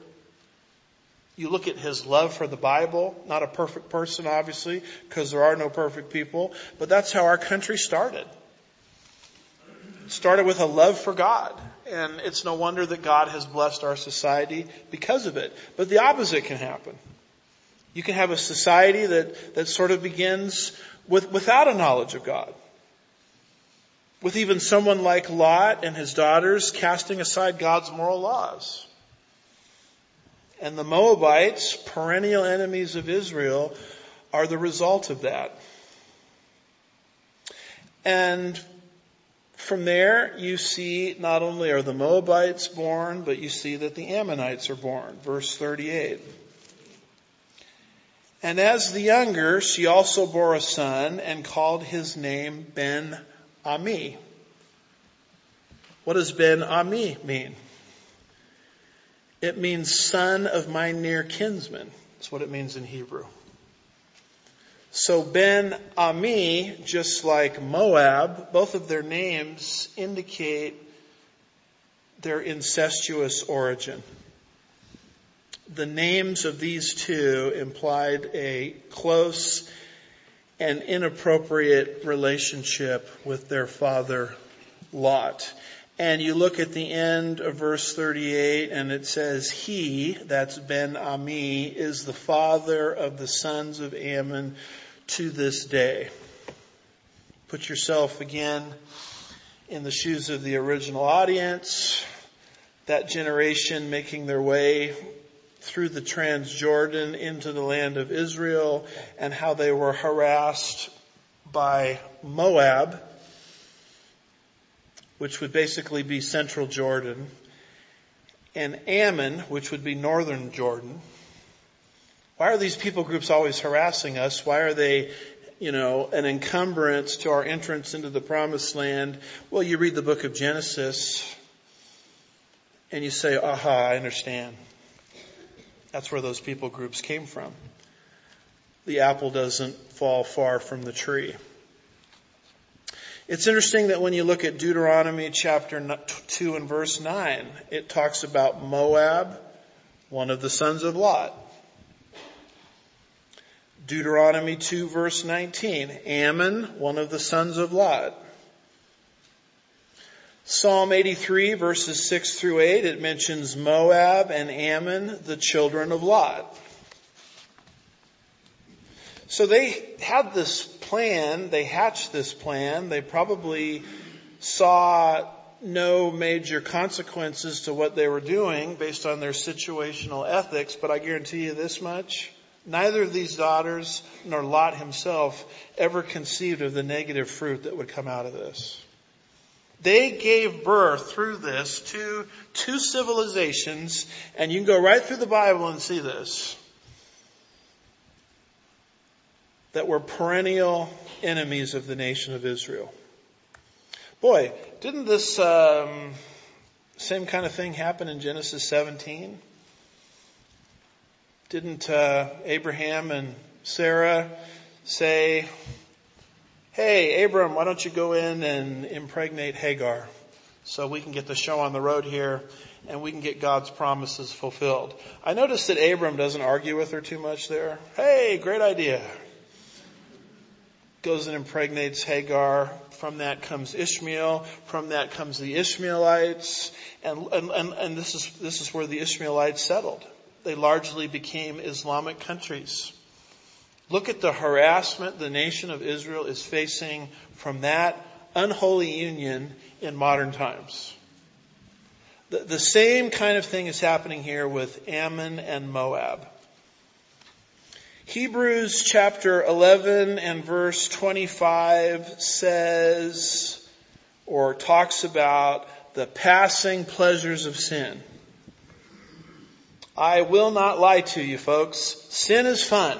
You look at his love for the Bible, not a perfect person obviously, because there are no perfect people, but that's how our country started. It started with a love for God, and it's no wonder that God has blessed our society because of it. But the opposite can happen. You can have a society that, that sort of begins with, without a knowledge of God. With even someone like Lot and his daughters casting aside God's moral laws. And the Moabites, perennial enemies of Israel, are the result of that. And from there, you see not only are the Moabites born, but you see that the Ammonites are born. Verse 38. And as the younger, she also bore a son and called his name Ben Ami. What does Ben Ami mean? It means son of my near kinsman. That's what it means in Hebrew. So Ben Ami, just like Moab, both of their names indicate their incestuous origin the names of these two implied a close and inappropriate relationship with their father Lot. And you look at the end of verse 38 and it says, He, that's Ben Ami, is the father of the sons of Ammon to this day. Put yourself again in the shoes of the original audience, that generation making their way through the Transjordan into the land of Israel and how they were harassed by Moab, which would basically be central Jordan, and Ammon, which would be northern Jordan. Why are these people groups always harassing us? Why are they, you know, an encumbrance to our entrance into the promised land? Well, you read the book of Genesis and you say, aha, I understand. That's where those people groups came from. The apple doesn't fall far from the tree. It's interesting that when you look at Deuteronomy chapter 2 and verse 9, it talks about Moab, one of the sons of Lot. Deuteronomy 2 verse 19, Ammon, one of the sons of Lot. Psalm 83 verses 6 through 8, it mentions Moab and Ammon, the children of Lot. So they had this plan, they hatched this plan, they probably saw no major consequences to what they were doing based on their situational ethics, but I guarantee you this much, neither of these daughters nor Lot himself ever conceived of the negative fruit that would come out of this. They gave birth through this to two civilizations, and you can go right through the Bible and see this, that were perennial enemies of the nation of Israel. Boy, didn't this um, same kind of thing happen in Genesis 17? Didn't uh, Abraham and Sarah say, hey, Abram, why don't you go in and impregnate Hagar so we can get the show on the road here and we can get God's promises fulfilled. I noticed that Abram doesn't argue with her too much there. Hey, great idea. Goes and impregnates Hagar. From that comes Ishmael. From that comes the Ishmaelites. And, and, and, and this is, this is where the Ishmaelites settled. they largely became Islamic countries. Look at the harassment the nation of Israel is facing from that unholy union in modern times. The, the same kind of thing is happening here with Ammon and Moab. Hebrews chapter 11 and verse 25 says, or talks about the passing pleasures of sin. I will not lie to you folks. Sin is fun.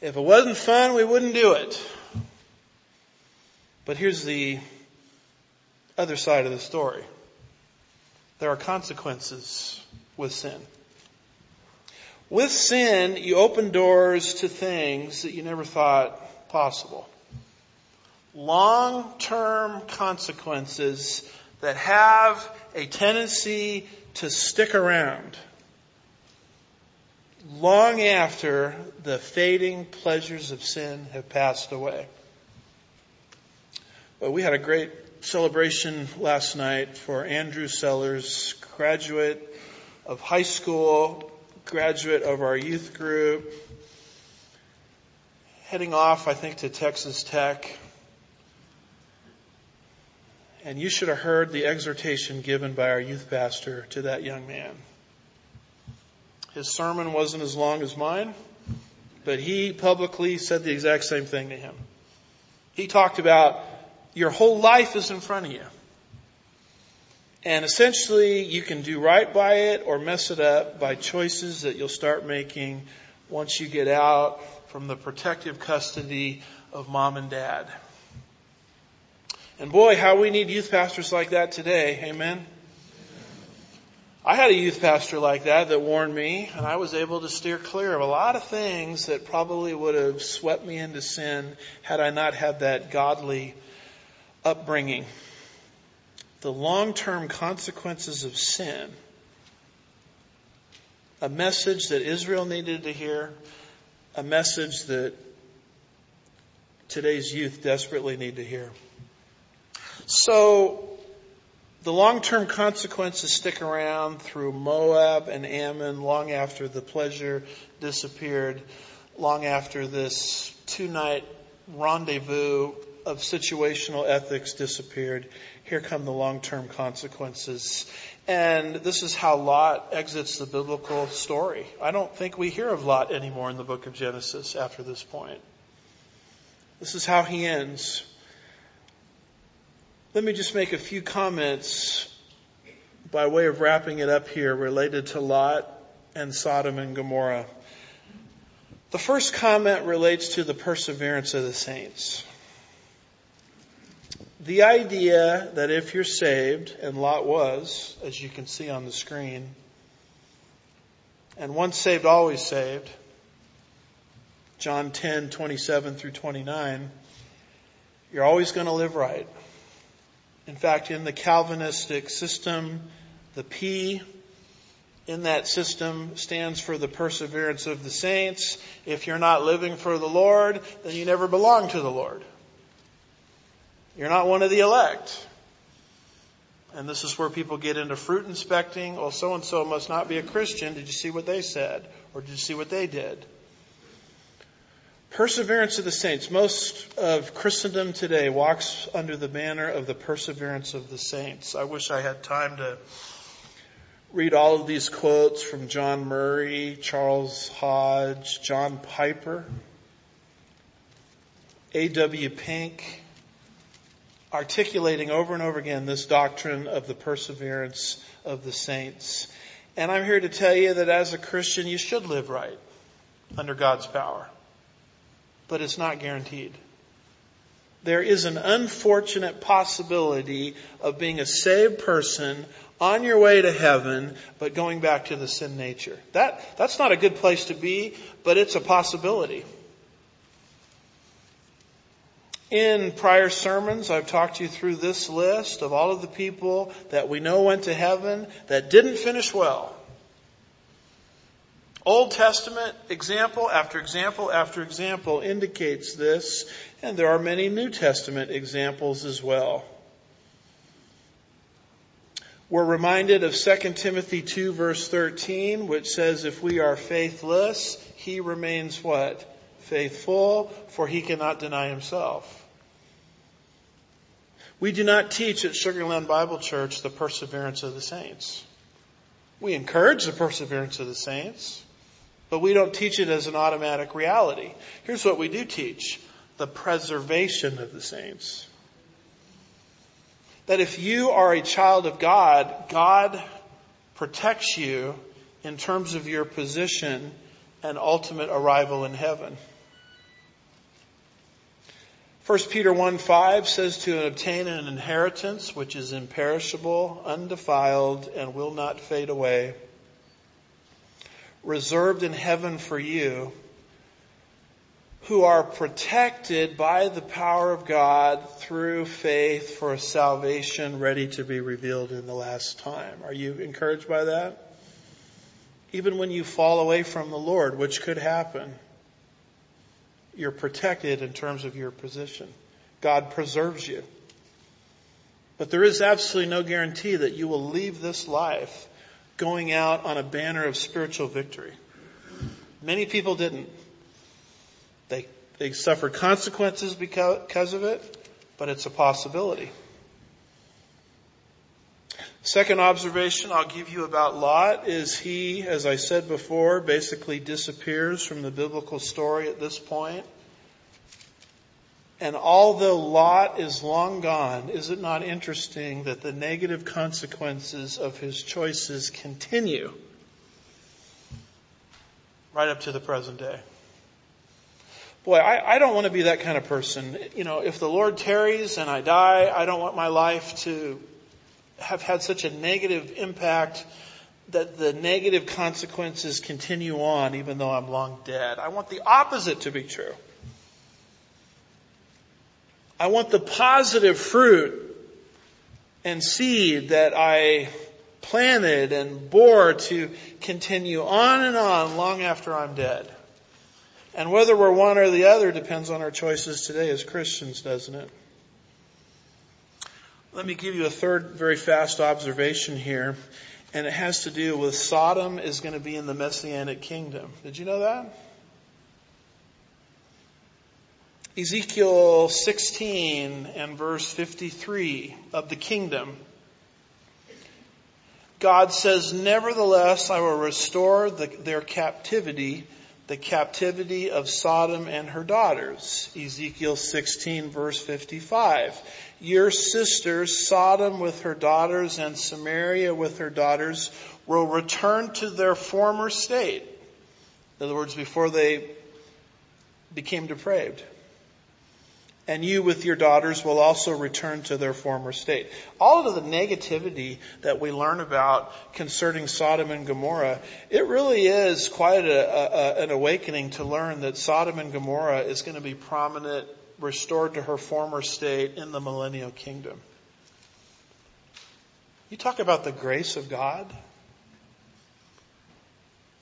If it wasn't fun, we wouldn't do it. But here's the other side of the story. There are consequences with sin. With sin, you open doors to things that you never thought possible. Long-term consequences that have a tendency to stick around long after the fading pleasures of sin have passed away. Well, we had a great celebration last night for Andrew Sellers, graduate of high school, graduate of our youth group, heading off, I think, to Texas Tech. And you should have heard the exhortation given by our youth pastor to that young man. His sermon wasn't as long as mine, but he publicly said the exact same thing to him. He talked about your whole life is in front of you. And essentially you can do right by it or mess it up by choices that you'll start making once you get out from the protective custody of mom and dad. And boy, how we need youth pastors like that today. Amen. I had a youth pastor like that that warned me, and I was able to steer clear of a lot of things that probably would have swept me into sin had I not had that godly upbringing. The long-term consequences of sin. A message that Israel needed to hear, a message that today's youth desperately need to hear. So, the long-term consequences stick around through Moab and Ammon long after the pleasure disappeared, long after this two-night rendezvous of situational ethics disappeared. Here come the long-term consequences. And this is how Lot exits the biblical story. I don't think we hear of Lot anymore in the book of Genesis after this point. This is how he ends. Let me just make a few comments by way of wrapping it up here related to Lot and Sodom and Gomorrah. The first comment relates to the perseverance of the saints. The idea that if you're saved, and Lot was, as you can see on the screen, and once saved, always saved, John 10, 27 through 29, you're always going to live right. In fact, in the Calvinistic system, the P in that system stands for the perseverance of the saints. If you're not living for the Lord, then you never belong to the Lord. You're not one of the elect. And this is where people get into fruit inspecting. Well, so and so must not be a Christian. Did you see what they said? Or did you see what they did? Perseverance of the saints. Most of Christendom today walks under the banner of the perseverance of the saints. I wish I had time to read all of these quotes from John Murray, Charles Hodge, John Piper, A.W. Pink, articulating over and over again this doctrine of the perseverance of the saints. And I'm here to tell you that as a Christian, you should live right under God's power but it's not guaranteed. There is an unfortunate possibility of being a saved person on your way to heaven, but going back to the sin nature. That, that's not a good place to be, but it's a possibility. In prior sermons, I've talked you through this list of all of the people that we know went to heaven that didn't finish well. Old Testament example after example after example indicates this, and there are many New Testament examples as well. We're reminded of 2 Timothy 2 verse 13, which says, if we are faithless, he remains what? Faithful, for he cannot deny himself. We do not teach at Sugar Land Bible Church the perseverance of the saints. We encourage the perseverance of the saints, but we don't teach it as an automatic reality. Here's what we do teach. The preservation of the saints that if you are a child of God, God protects you in terms of your position and ultimate arrival in heaven. 1 Peter 1 5 says to obtain an inheritance which is imperishable, undefiled, and will not fade away, reserved in heaven for you who are protected by the power of God through faith for salvation ready to be revealed in the last time. Are you encouraged by that? Even when you fall away from the Lord, which could happen, you're protected in terms of your position. God preserves you. But there is absolutely no guarantee that you will leave this life going out on a banner of spiritual victory. Many people didn't. They, they suffered consequences because of it, but it's a possibility. Second observation I'll give you about Lot is he, as I said before, basically disappears from the biblical story at this point. And although Lot is long gone, is it not interesting that the negative consequences of his choices continue right up to the present day? Boy, I, I don't want to be that kind of person. You know, if the Lord tarries and I die, I don't want my life to have had such a negative impact that the negative consequences continue on even though I'm long dead. I want the opposite to be true. I want the positive fruit and seed that I planted and bore to continue on and on long after I'm dead. And whether we're one or the other depends on our choices today as Christians, doesn't it? Let me give you a third very fast observation here, and it has to do with Sodom is going to be in the Messianic kingdom. Did you know that? Ezekiel 16 and verse 53 of the kingdom. God says, nevertheless, I will restore the, their captivity the captivity of Sodom and her daughters. Ezekiel 16 verse 55. Your sisters, Sodom with her daughters and Samaria with her daughters, will return to their former state. In other words, before they became depraved and you with your daughters will also return to their former state. All of the negativity that we learn about concerning Sodom and Gomorrah, it really is quite a, a, an awakening to learn that Sodom and Gomorrah is going to be prominent, restored to her former state in the millennial kingdom. You talk about the grace of God.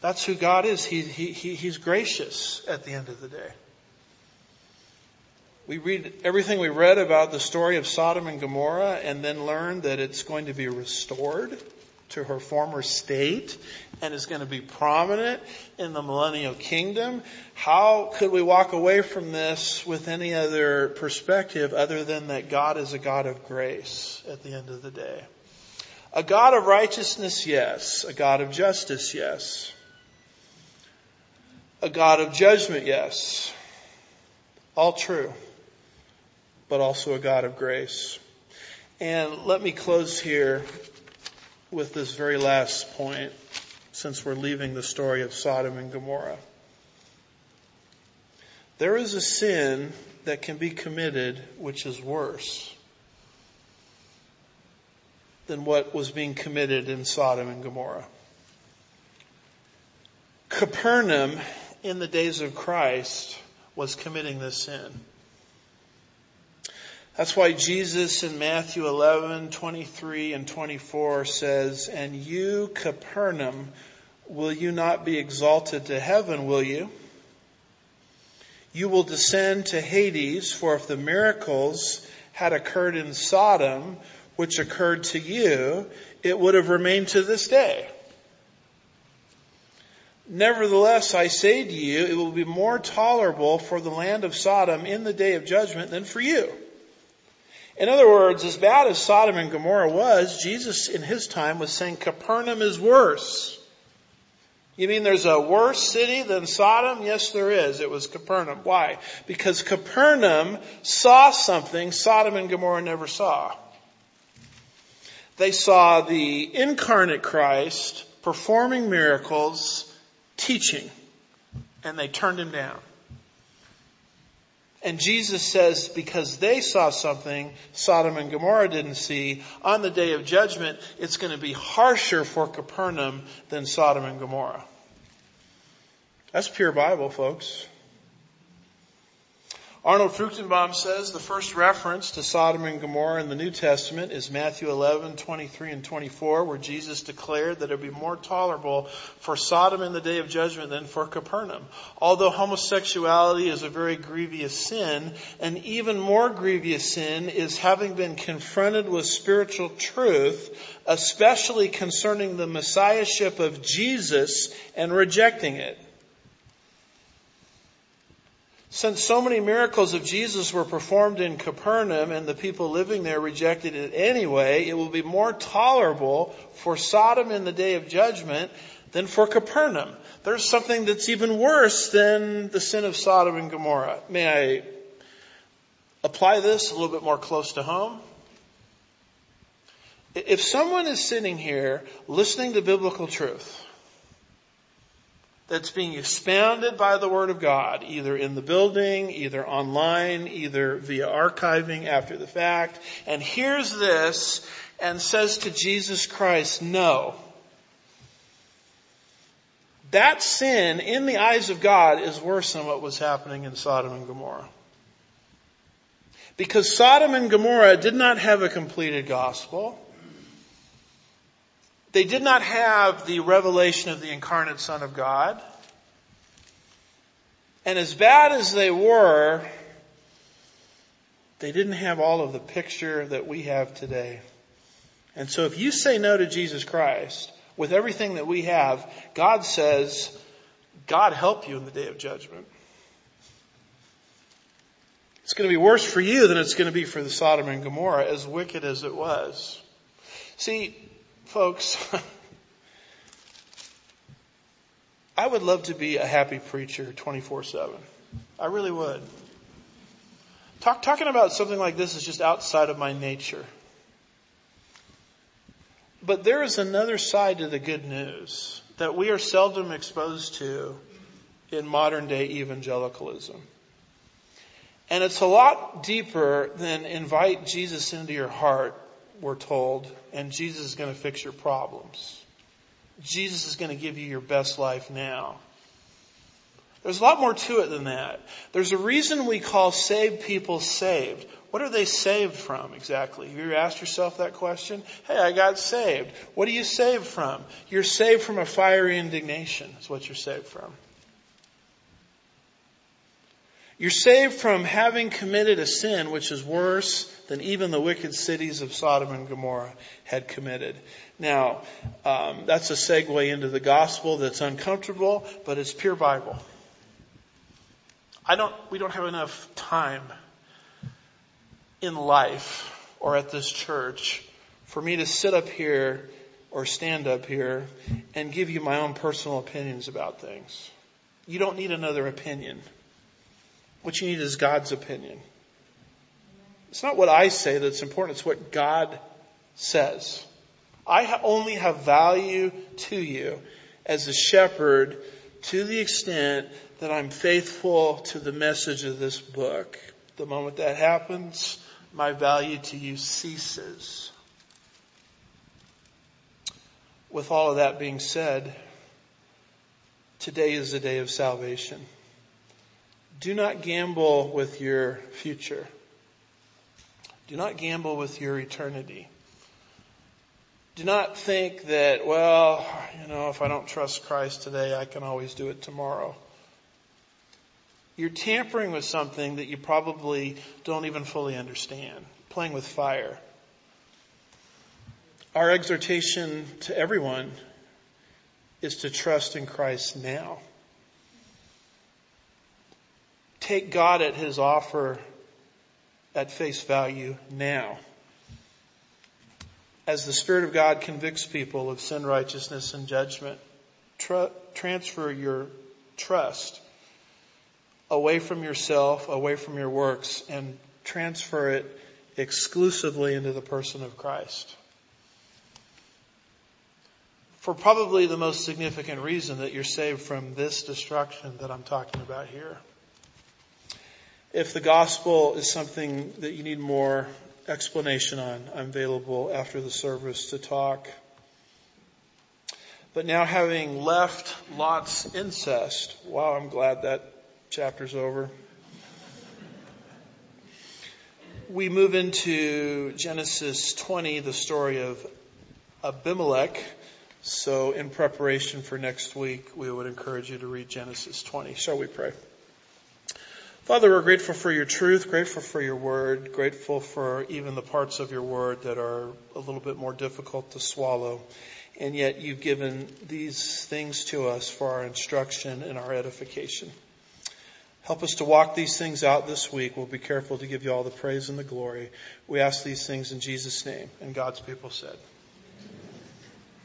That's who God is. He, he, he, he's gracious at the end of the day. We read everything we read about the story of Sodom and Gomorrah and then learn that it's going to be restored to her former state and is going to be prominent in the millennial kingdom. How could we walk away from this with any other perspective other than that God is a God of grace at the end of the day? A God of righteousness, yes. A God of justice, yes. A God of judgment, yes. All true but also a God of grace. And let me close here with this very last point since we're leaving the story of Sodom and Gomorrah. There is a sin that can be committed which is worse than what was being committed in Sodom and Gomorrah. Capernaum in the days of Christ was committing this sin. That's why Jesus in Matthew 11, 23 and 24 says, And you, Capernaum, will you not be exalted to heaven, will you? You will descend to Hades, for if the miracles had occurred in Sodom, which occurred to you, it would have remained to this day. Nevertheless, I say to you, it will be more tolerable for the land of Sodom in the day of judgment than for you. In other words, as bad as Sodom and Gomorrah was, Jesus in his time was saying Capernaum is worse. You mean there's a worse city than Sodom? Yes, there is. It was Capernaum. Why? Because Capernaum saw something Sodom and Gomorrah never saw. They saw the incarnate Christ performing miracles, teaching, and they turned him down. And Jesus says because they saw something Sodom and Gomorrah didn't see, on the day of judgment, it's going to be harsher for Capernaum than Sodom and Gomorrah. That's pure Bible, folks. Arnold Fruchtenbaum says the first reference to Sodom and Gomorrah in the New Testament is Matthew 11, 23 and 24, where Jesus declared that it would be more tolerable for Sodom in the day of judgment than for Capernaum. Although homosexuality is a very grievous sin, an even more grievous sin is having been confronted with spiritual truth, especially concerning the messiahship of Jesus and rejecting it. Since so many miracles of Jesus were performed in Capernaum and the people living there rejected it anyway, it will be more tolerable for Sodom in the day of judgment than for Capernaum. There's something that's even worse than the sin of Sodom and Gomorrah. May I apply this a little bit more close to home? If someone is sitting here listening to biblical truth, that's being expounded by the Word of God, either in the building, either online, either via archiving after the fact, and hears this and says to Jesus Christ, no. That sin in the eyes of God is worse than what was happening in Sodom and Gomorrah. Because Sodom and Gomorrah did not have a completed gospel. They did not have the revelation of the incarnate Son of God. And as bad as they were, they didn't have all of the picture that we have today. And so if you say no to Jesus Christ, with everything that we have, God says, God help you in the day of judgment. It's going to be worse for you than it's going to be for the Sodom and Gomorrah, as wicked as it was. See, Folks, I would love to be a happy preacher 24-7. I really would. Talk, talking about something like this is just outside of my nature. But there is another side to the good news that we are seldom exposed to in modern day evangelicalism. And it's a lot deeper than invite Jesus into your heart we're told, and Jesus is going to fix your problems. Jesus is going to give you your best life now. There's a lot more to it than that. There's a reason we call saved people saved. What are they saved from exactly? Have you asked yourself that question? Hey, I got saved. What are you saved from? You're saved from a fiery indignation is what you're saved from. You're saved from having committed a sin which is worse than even the wicked cities of Sodom and Gomorrah had committed. Now, um, that's a segue into the gospel that's uncomfortable, but it's pure Bible. I don't, we don't have enough time in life or at this church for me to sit up here or stand up here and give you my own personal opinions about things. You don't need another opinion. What you need is God's opinion. It's not what I say that's important, it's what God says. I only have value to you as a shepherd to the extent that I'm faithful to the message of this book. The moment that happens, my value to you ceases. With all of that being said, today is the day of salvation. Do not gamble with your future. Do not gamble with your eternity. Do not think that, well, you know, if I don't trust Christ today, I can always do it tomorrow. You're tampering with something that you probably don't even fully understand. Playing with fire. Our exhortation to everyone is to trust in Christ now. Take God at His offer at face value now. As the Spirit of God convicts people of sin, righteousness, and judgment, tr- transfer your trust away from yourself, away from your works, and transfer it exclusively into the person of Christ. For probably the most significant reason that you're saved from this destruction that I'm talking about here. If the gospel is something that you need more explanation on, I'm available after the service to talk. But now having left Lot's incest, wow, I'm glad that chapter's over. We move into Genesis 20, the story of Abimelech. So in preparation for next week, we would encourage you to read Genesis 20. Shall we pray? Father, we're grateful for your truth, grateful for your word, grateful for even the parts of your word that are a little bit more difficult to swallow. And yet you've given these things to us for our instruction and our edification. Help us to walk these things out this week. We'll be careful to give you all the praise and the glory. We ask these things in Jesus' name. And God's people said.